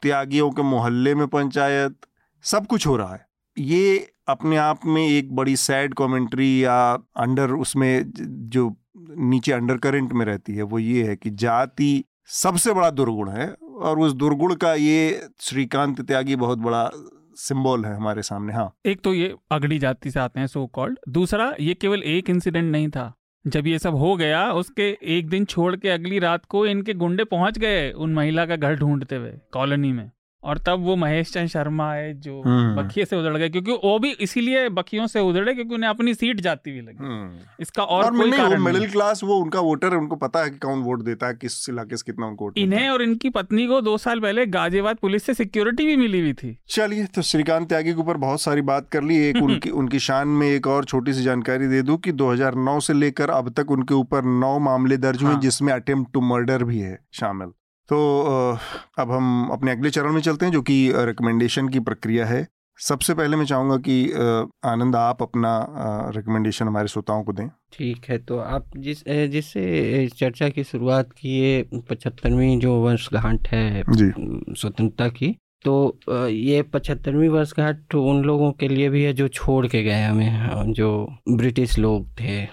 त्यागियों के मोहल्ले में पंचायत, सब कुछ हो रहा है। ये अपने आप में एक बड़ी सैड कमेंट्री या अंडर उसमें जो नीचे अंडर करंट में रहती है, वो ये है कि जाति सबसे बड़ा दुर्गुण है और उस दुर्गुण का ये श्रीकांत त्यागी बहुत बड़ा सिंबल है हमारे सामने हाँ। एक तो ये अगड़ी जाति से आते हैं सो कॉल्ड दूसरा, ये केवल एक इंसिडेंट नहीं था। जब ये सब हो गया, उसके एक दिन छोड़ के अगली रात को इनके गुंडे पहुँच गए उन महिला का घर ढूंढते हुए, कॉलोनी में। और तब वो महेश चंद शर्मा है जो हम्म। बखिए से उधड़ गए क्योंकि वो भी इसीलिए बखियों से उधड़े क्योंकि उन्हें अपनी सीट जाती हुई लगी। हम्म। इसका और, और कोई नहीं वो कारण मिडिल क्लास वो उनका वोटर है उनको पता है कि कौन वोट देता है किस इलाके से कितना उनको वोट इन्हें और इनकी पत्नी को दो साल पहले गाजियाबाद पुलिस से सिक्योरिटी भी मिली हुई थी। चलिए तो श्रीकांत त्यागी के ऊपर बहुत सारी बात कर ली। एक उनकी उनकी शान में एक और छोटी सी जानकारी दे दूँ कि 2009 से लेकर अब तक उनके ऊपर नौ मामले दर्ज हुए हाँ। जिसमें अटेम्प्ट टू मर्डर भी है शामिल। तो अब हम अपने अगले चरण में चलते हैं जो कि रिकमेंडेशन की प्रक्रिया है। सबसे पहले मैं चाहूँगा कि आनंद आप अपना रिकमेंडेशन हमारे श्रोताओं को दें। ठीक है तो आप जिस जिससे चर्चा की शुरुआत की ये पचहत्तरवीं जो वर्षगांठ है स्वतंत्रता की तो ये पचहत्तरवीं वर्षगांठ उन लोगों के लिए भी है जो छोड़ के गए हमें जो ब्रिटिश लोग थे।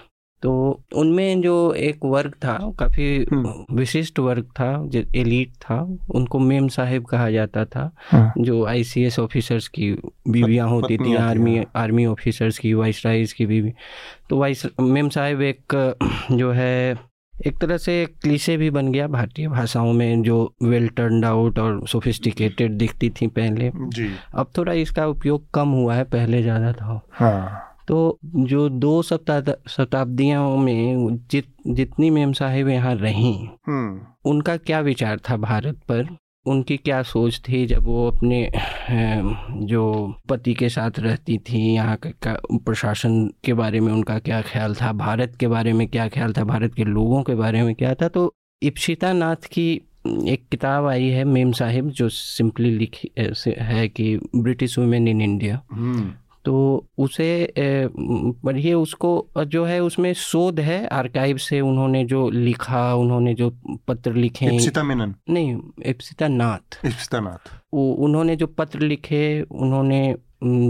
तो उनमें जो एक वर्ग था काफ़ी हम्म। विशिष्ट वर्ग था जो एलीट था उनको मेम साहिब कहा जाता था हाँ। जो आईसीएस ऑफिसर्स की बीवियाँ होती थी आर्मी हाँ। आर्मी ऑफिसर्स की वाइस राइज की बीवी तो वाइस मेम साहिब एक जो है एक तरह से क्लीसे भी बन गया भारतीय भाषाओं में जो वेल टर्नड आउट और सोफिस्टिकेटेड दिखती थी पहले जी अब थोड़ा इसका उपयोग कम हुआ है पहले ज़्यादा था हाँ तो जो दो शताब्द शताब्दियों में जित जितनी मेम साहिब यहाँ रहीं हम्म। उनका क्या विचार था भारत पर? उनकी क्या सोच थी जब वो अपने जो पति के साथ रहती थी यहाँ का, का प्रशासन के बारे में उनका क्या ख्याल था? भारत के बारे में क्या ख्याल था? भारत के लोगों के बारे में क्या था? तो इप्सिता नाथ की एक किताब आई है मेम साहिब जो सिंपली लिखी है कि ब्रिटिश वुमेन इन इंडिया। हम्म। तो उसे पढ़िए उसको जो है उसमें शोध है आर्काइव से उन्होंने जो लिखा उन्होंने जो पत्र लिखे। इप्सिता मेनन? नहीं इप्सिता नाथ। इप्सिता नाथ। वो उन्होंने जो पत्र लिखे उन्होंने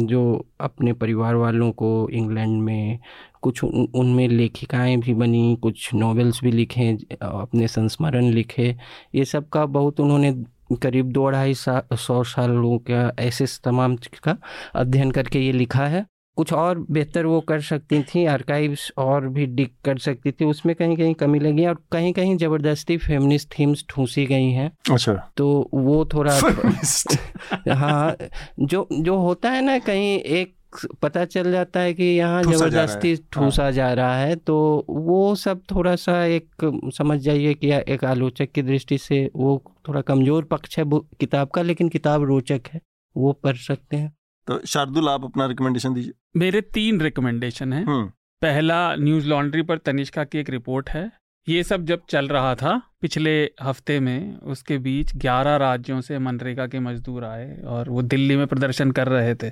जो अपने परिवार वालों को इंग्लैंड में कुछ उन- उनमें लेखिकाएँ भी बनी कुछ नॉवेल्स भी लिखे अपने संस्मरण लिखे ये सब का बहुत उन्होंने करीब दो ढाई सा, सौ लोगों का ऐसे तमाम का अध्ययन करके ये लिखा है। कुछ और बेहतर वो कर सकती थी आर्काइव्स और भी डिग कर सकती थी उसमें कहीं कहीं कमी लगी और कहीं कहीं ज़बरदस्ती फेमिनिस्ट थीम्स ठूसी गई हैं। अच्छा। तो वो थोड़ा हाँ जो जो होता है ना कहीं एक पता चल जाता है कि यहाँ है। ज़बरदस्ती ठूसा जा रहा है तो वो सब थोड़ा सा एक समझ जाइए कि एक आलोचक की दृष्टि से वो थोड़ा कमज़ोर पक्ष है किताब का लेकिन किताब रोचक है वो पढ़ सकते हैं। तो शार्दुल आप अपना रिकमेंडेशन दीजिए। मेरे तीन रिकमेंडेशन हैं। हम्म। पहला न्यूज़ लॉन्ड्री पर तनिष्का की एक रिपोर्ट है। ये सब जब चल रहा था, पिछले हफ़्ते में उसके बीच 11 राज्यों से मनरेगा के मजदूर आए और वो दिल्ली में प्रदर्शन कर रहे थे।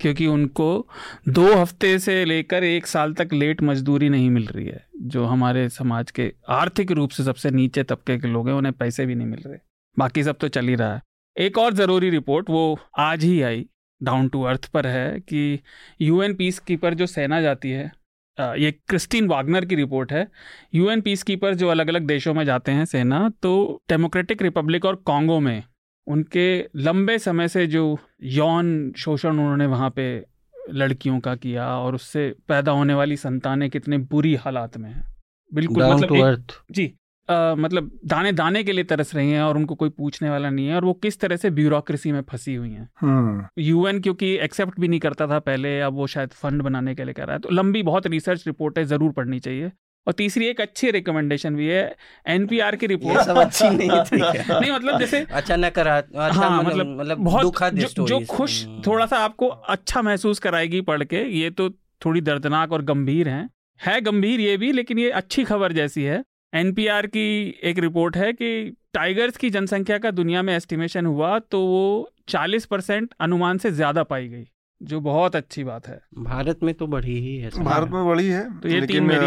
क्योंकि उनको दो हफ़्ते से लेकर एक साल तक लेट मजदूरी नहीं मिल रही है, जो हमारे समाज के आर्थिक रूप से सबसे नीचे तबके के लोग हैं, उन्हें पैसे भी नहीं मिल रहे। बाकी सब तो चल ही रहा है। एक और ज़रूरी रिपोर्ट, वो आज ही आई, डाउन टू अर्थ पर है कि यूएन पीस कीपर जो सेना जाती है ये क्रिस्टीन वागनर की रिपोर्ट है। यूएन पीस कीपर जो अलग अलग देशों में जाते हैं सेना तो डेमोक्रेटिक रिपब्लिक और कांगो में उनके लंबे समय से जो यौन शोषण उन्होंने वहाँ पे लड़कियों का किया और उससे पैदा होने वाली संतानें कितने बुरी हालात में हैं। बिल्कुल मतलब एक- जी अ, मतलब दाने दाने के लिए तरस रही हैं और उनको कोई पूछने वाला नहीं है और वो किस तरह से ब्यूरोक्रेसी में फंसी हुई हैं। हम्म यूएन क्योंकि एक्सेप्ट भी नहीं करता था पहले अब वो शायद फंड बनाने के लिए कर रहा है। तो लंबी बहुत रिसर्च रिपोर्ट है ज़रूर पढ़नी चाहिए। और तीसरी एक अच्छी रिकमेंडेशन भी है एनपीआर की रिपोर्ट सब अच्छी नहीं थी नहीं मतलब जैसे अच्छा नकारा अच्छा हाँ मतलब मतलब मतलब बहुत दुखद जो, जो खुश हम्म। थोड़ा सा आपको अच्छा महसूस कराएगी पढ़ के ये तो थोड़ी दर्दनाक और गंभीर है। है गंभीर ये भी लेकिन ये अच्छी खबर जैसी है। एनपीआर की एक रिपोर्ट है कि टाइगर्स की जनसंख्या का दुनिया में एस्टिमेशन हुआ तो वो 40 परसेंट अनुमान से ज़्यादा पाई गई जो बहुत अच्छी बात है। भारत में तो बढ़ी ही है। भारत में बड़ी है तो ये लेकिन, मेरी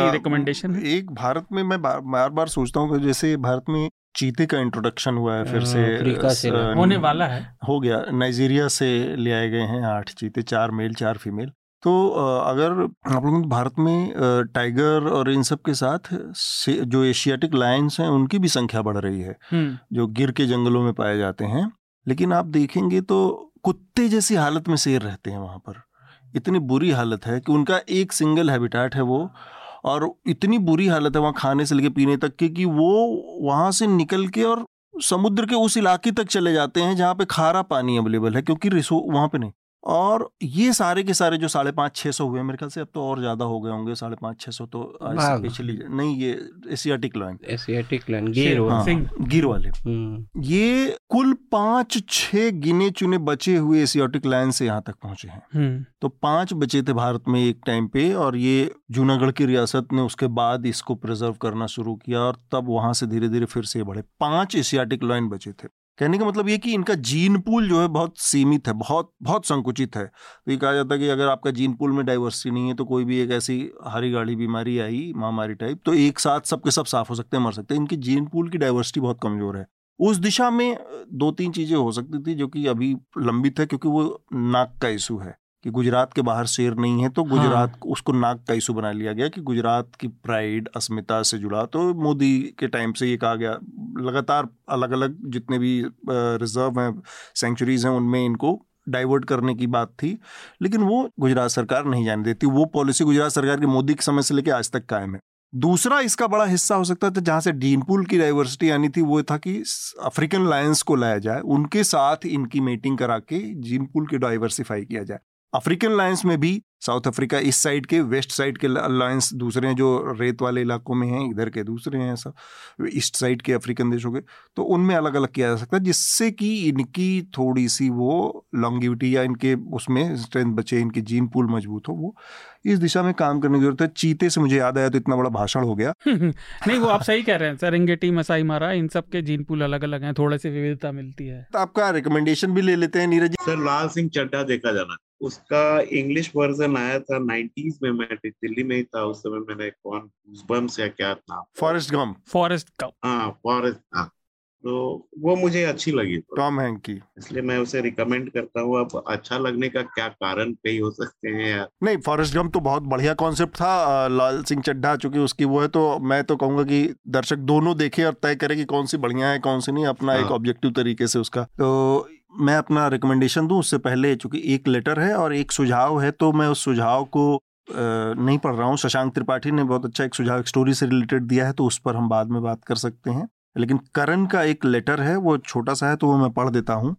है। एक भारत में मैं बार बार, बार सोचता हूँ जैसे भारत में चीते का इंट्रोडक्शन हुआ है फिर से से होने वाला है। हो गया नाइजीरिया से ले आए गए हैं आठ चीते चार मेल चार फीमेल। तो अगर आप लोगों भारत में टाइगर और इन सब के साथ जो एशियाटिक लायंस हैं उनकी भी संख्या बढ़ रही है। जो गिर के जंगलों में पाए जाते हैं। लेकिन आप देखेंगे तो कुत्ते जैसी हालत में शेर रहते हैं वहाँ पर। इतनी बुरी हालत है कि उनका एक सिंगल हैबिटाट है वो और इतनी बुरी हालत है वहाँ खाने से लेके पीने तक की कि वो वहाँ से निकल के और समुद्र के उस इलाके तक चले जाते हैं जहाँ पे खारा पानी अवेलेबल है क्योंकि रिसो वहाँ पे नहीं। और ये सारे के सारे जो साढ़े पाँच छः सौ हुए मेरे ख्याल से अब तो और ज़्यादा हो गए होंगे साढ़े पाँच छः सौ तो पिछली नहीं ये Asiatic lion Asiatic lion Gir हाँ, गिर वाले। हम्म। ये कुल पाँच छः गिने चुने बचे हुए एशियाटिक लाइन से यहाँ तक पहुँचे हैं। हम्म। तो पाँच बचे थे भारत में एक टाइम पे और ये जूनागढ़ की रियासत ने उसके बाद इसको प्रिजर्व करना शुरू किया और तब वहाँ से धीरे धीरे फिर से बढ़े। पाँच एशियाटिक लाइन बचे थे। कहने का मतलब ये कि इनका जीन पूल जो है बहुत सीमित है, बहुत बहुत संकुचित है। तो ये कहा जाता है कि अगर आपका जीन पूल में डाइवर्सिटी नहीं है तो कोई भी एक ऐसी हरी गाड़ी बीमारी आई, महामारी टाइप तो एक साथ सबके सब साफ़ हो सकते हैं, मर सकते हैं। इनकी जीन पूल की डाइवर्सिटी बहुत कमज़ोर है। उस दिशा में दो तीन चीज़ें हो सकती थी जो कि अभी लंबित है, क्योंकि वो नाक का इशू है। कि गुजरात के बाहर शेर नहीं है तो गुजरात हाँ। उसको नाक का इशू बना लिया गया कि गुजरात की प्राइड अस्मिता से जुड़ा। तो मोदी के टाइम से ये कहा गया लगातार अलग अलग जितने भी रिज़र्व हैं सेंचुरीज हैं उनमें इनको डाइवर्ट करने की बात थी। लेकिन वो गुजरात सरकार नहीं जाने देती वो पॉलिसी गुजरात सरकार की मोदी के समय से लेकर आज तक कायम है। दूसरा इसका बड़ा हिस्सा हो सकता था जहाँ से डीनपुल की डाइवर्सिटी आनी थी वो था कि अफ्रीकन लायंस को लाया जाए उनके साथ इनकी मीटिंग करा के जीनपुल की डाइवर्सिफाई किया जाए। अफ्रीकन लायंस में भी साउथ अफ्रीका इस साइड के वेस्ट साइड के लायंस दूसरे हैं जो रेत वाले इलाकों में हैं इधर के दूसरे हैं सब ईस्ट साइड के अफ्रीकन देशों के। तो उनमें अलग अलग किया जा सकता है जिससे कि इनकी थोड़ी सी वो लॉन्गिविटी या इनके उसमें स्ट्रेंथ बचे इनकी जीन पूल मज़बूत हो वो इस दिशा में काम करने की ज़रूरत है। चीते से मुझे याद आया तो इतना बड़ा भाषण हो गया। नहीं वो आप सही कह रहे हैं सरेंगेटी मसाई मारा इन सब के जीन पूल अलग अलग हैं थोड़े से विविधता मिलती है। तो आपका रिकमेंडेशन भी ले लेते हैं नीरज। सर लाल सिंह चड्डा देखा जाना। उसका इंग्लिश वर्जन आया था नाइनटीज में मैं दिल्ली में ही था उस समय मैंने कौन बम्स या क्या था फॉरेस्ट गम फॉरेस्ट गम हाँ फॉरेस्ट हाँ तो वो मुझे अच्छी लगी टॉम हैंक की इसलिए मैं उसे रिकमेंड करता हूँ अब अच्छा लगने का क्या कारण कई हो सकते हैं यार? नहीं फॉरेस्ट गम तो बहुत बढ़िया कॉन्सेप्ट था लाल सिंह चड्ढा चूँकि उसकी वो है तो मैं तो कहूँगा कि दर्शक दोनों देखे और तय करे कि कौन सी बढ़िया है कौन सी नहीं अपना हाँ। एक ऑब्जेक्टिव तरीके से उसका। तो मैं अपना रिकमेंडेशन दूँ उससे पहले चूँकि एक लेटर है और एक सुझाव है तो मैं उस सुझाव को नहीं पढ़ रहा हूँ। शशांक त्रिपाठी ने बहुत अच्छा एक सुझाव एक स्टोरी से रिलेटेड दिया है तो उस पर हम बाद में बात कर सकते हैं। लेकिन करण का एक लेटर है वो छोटा सा है तो वो मैं पढ़ देता हूँ।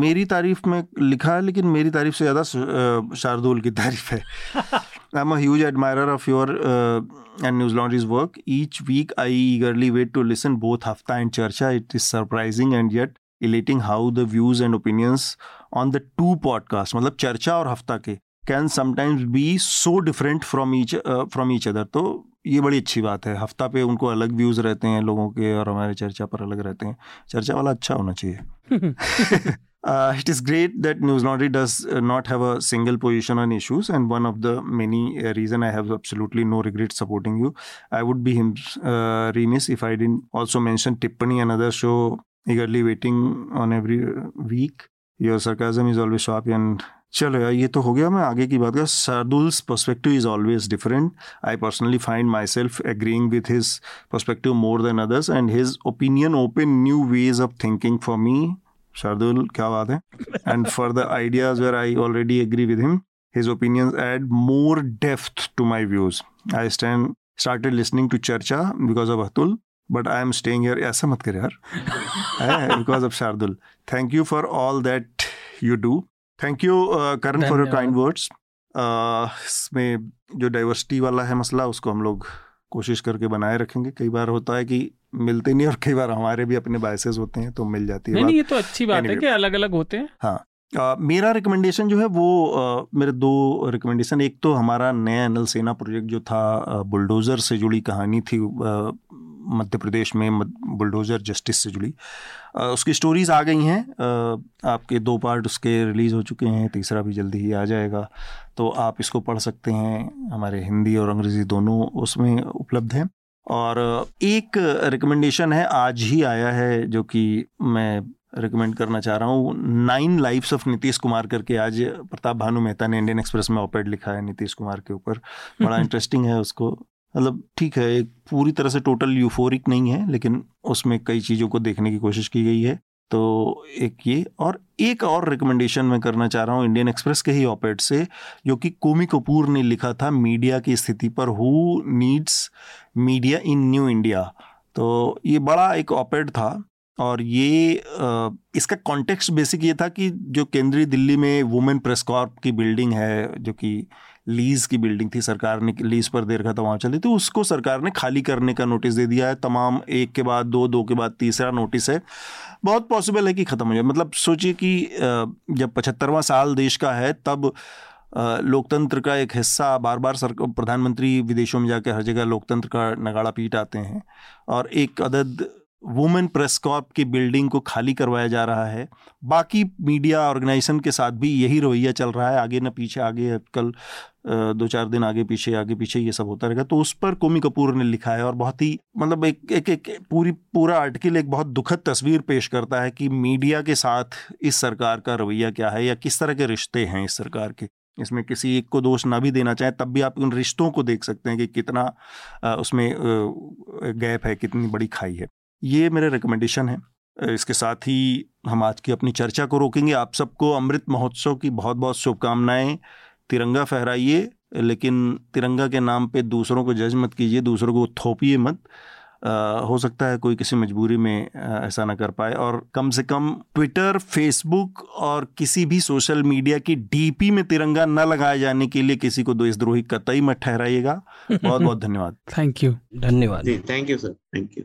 मेरी तारीफ़ में लिखा है लेकिन मेरी तारीफ़ से ज़्यादा शार्दुल की तारीफ़ है। I am huge admirer of your and Newslaundry's work each week I eagerly wait to listen both Hafta and Charcha it is surprising and yet elating how the views and opinions on the two podcast मतलब चर्चा और हफ़्ता के can sometimes be so different from each from each other तो ये बड़ी अच्छी बात है हफ़्ता पे उनको अलग व्यूज़ रहते हैं लोगों के और हमारे चर्चा पर अलग रहते हैं चर्चा वाला अच्छा होना चाहिए Uh, it is great that News Laundry does uh, not have a single position on issues, and one of the many uh, reason I have absolutely no regret supporting you. I would be him, uh, remiss if I didn't also mention Tippani, another show eagerly waiting on every week. Your sarcasm is always sharp and चलो यार ये तो हो गया मैं आगे की बात कर Shardul's perspective is always different I personally find myself agreeing with his perspective more than others and his opinion open new ways of thinking for me Shardul क्या बात है and for the ideas where I already agree with him his opinions add more depth to my views. I stand started listening to Charcha because of Atul, but I am staying here. ऐसा मत कर यार। because of Shardul. Thank you for all that you do. Thank you Karan for your kind words इसमें जो diversity वाला है मसला उसको हम लोग कोशिश करके बनाए रखेंगे। कई बार होता है कि मिलते नहीं और कई बार हमारे भी अपने बायसेस होते हैं तो मिल जाती है नहीं, नहीं ये तो अच्छी बात anyway, है कि अलग अलग होते हैं। हाँ। Uh, मेरा रिकमेंडेशन जो है वो uh, मेरे दो रिकमेंडेशन एक तो हमारा नया एनल सेना प्रोजेक्ट जो था बुलडोज़र से जुड़ी कहानी थी मध्य प्रदेश में बुलडोज़र जस्टिस से जुड़ी। उसकी स्टोरीज़ आ गई हैं। आपके दो पार्ट उसके रिलीज़ हो चुके हैं तीसरा भी जल्दी ही आ जाएगा। तो आप इसको पढ़ सकते हैं। हमारे हिंदी और अंग्रेज़ी दोनों उसमें उपलब्ध हैं। और एक रिकमेंडेशन है आज ही आया है जो कि मैं रिकमेंड करना चाह रहा हूँ। Nine lives of Nitish Kumar करके आज प्रताप भानु मेहता ने इंडियन एक्सप्रेस में ऑपेड लिखा है नीतीश कुमार के ऊपर। बड़ा इंटरेस्टिंग है उसको। मतलब ठीक है, एक पूरी तरह से टोटल यूफोरिक नहीं है, लेकिन उसमें कई चीज़ों को देखने की कोशिश की गई है। तो एक ये, और एक और रिकमेंडेशन मैं करना चाह रहा हूँ इंडियन एक्सप्रेस के ही ऑपेड से, जो कि कोमी कपूर ने लिखा था मीडिया की स्थिति पर who needs media in new India तो ये बड़ा एक ऑपेड था, और ये इसका कॉन्टेक्स्ट बेसिक ये था कि जो केंद्रीय दिल्ली में वुमेन प्रेस कॉर्प की बिल्डिंग है, जो कि लीज की बिल्डिंग थी, सरकार ने लीज पर दे रखा था वहाँ चली तो उसको सरकार ने खाली करने का नोटिस दे दिया है। तमाम एक के बाद दो दो के बाद तीसरा नोटिस है। बहुत पॉसिबल है कि ख़त्म हो जाए। मतलब सोचिए कि जब पचहत्तरवां साल देश का है, तब लोकतंत्र का एक हिस्सा बार बार सर, प्रधानमंत्री विदेशों में जाकर हर जगह लोकतंत्र का नगाड़ा पीट आते हैं। और एक अदद वुमेन प्रेस कॉर्प की बिल्डिंग को खाली करवाया जा रहा है। बाकी मीडिया ऑर्गेनाइजेशन के साथ भी यही रवैया चल रहा है। आगे न पीछे, आगे कल दो चार दिन आगे पीछे आगे पीछे ये सब होता रहेगा। तो उस पर कोमी कपूर ने लिखा है और बहुत ही मतलब एक एक एक पूरी, पूरा आर्टिकल, एक बहुत दुखद तस्वीर पेश करता है कि मीडिया के साथ इस सरकार का रवैया क्या है या किस तरह के रिश्ते हैं इस सरकार के। इसमें किसी एक को दोष ना भी देना चाहें, तब भी आप उन रिश्तों को देख सकते हैं कि कितना उसमें गैप है, कितनी बड़ी खाई है। ये मेरे रिकमेंडेशन है। इसके साथ ही हम आज की अपनी चर्चा को रोकेंगे। आप सबको अमृत महोत्सव की बहुत बहुत शुभकामनाएँ। तिरंगा फहराइए लेकिन तिरंगा के नाम पे दूसरों को जज मत कीजिए दूसरों को थोपिए मत। आ, हो सकता है कोई किसी मजबूरी में ऐसा ना कर पाए। और कम से कम ट्विटर फेसबुक और किसी भी सोशल मीडिया की डीपी में तिरंगा न लगाए जाने के लिए किसी को देशद्रोही कतई मत ठहराइएगा। बहुत बहुत धन्यवाद। थैंक यू धन्यवाद। Thank you sir thank you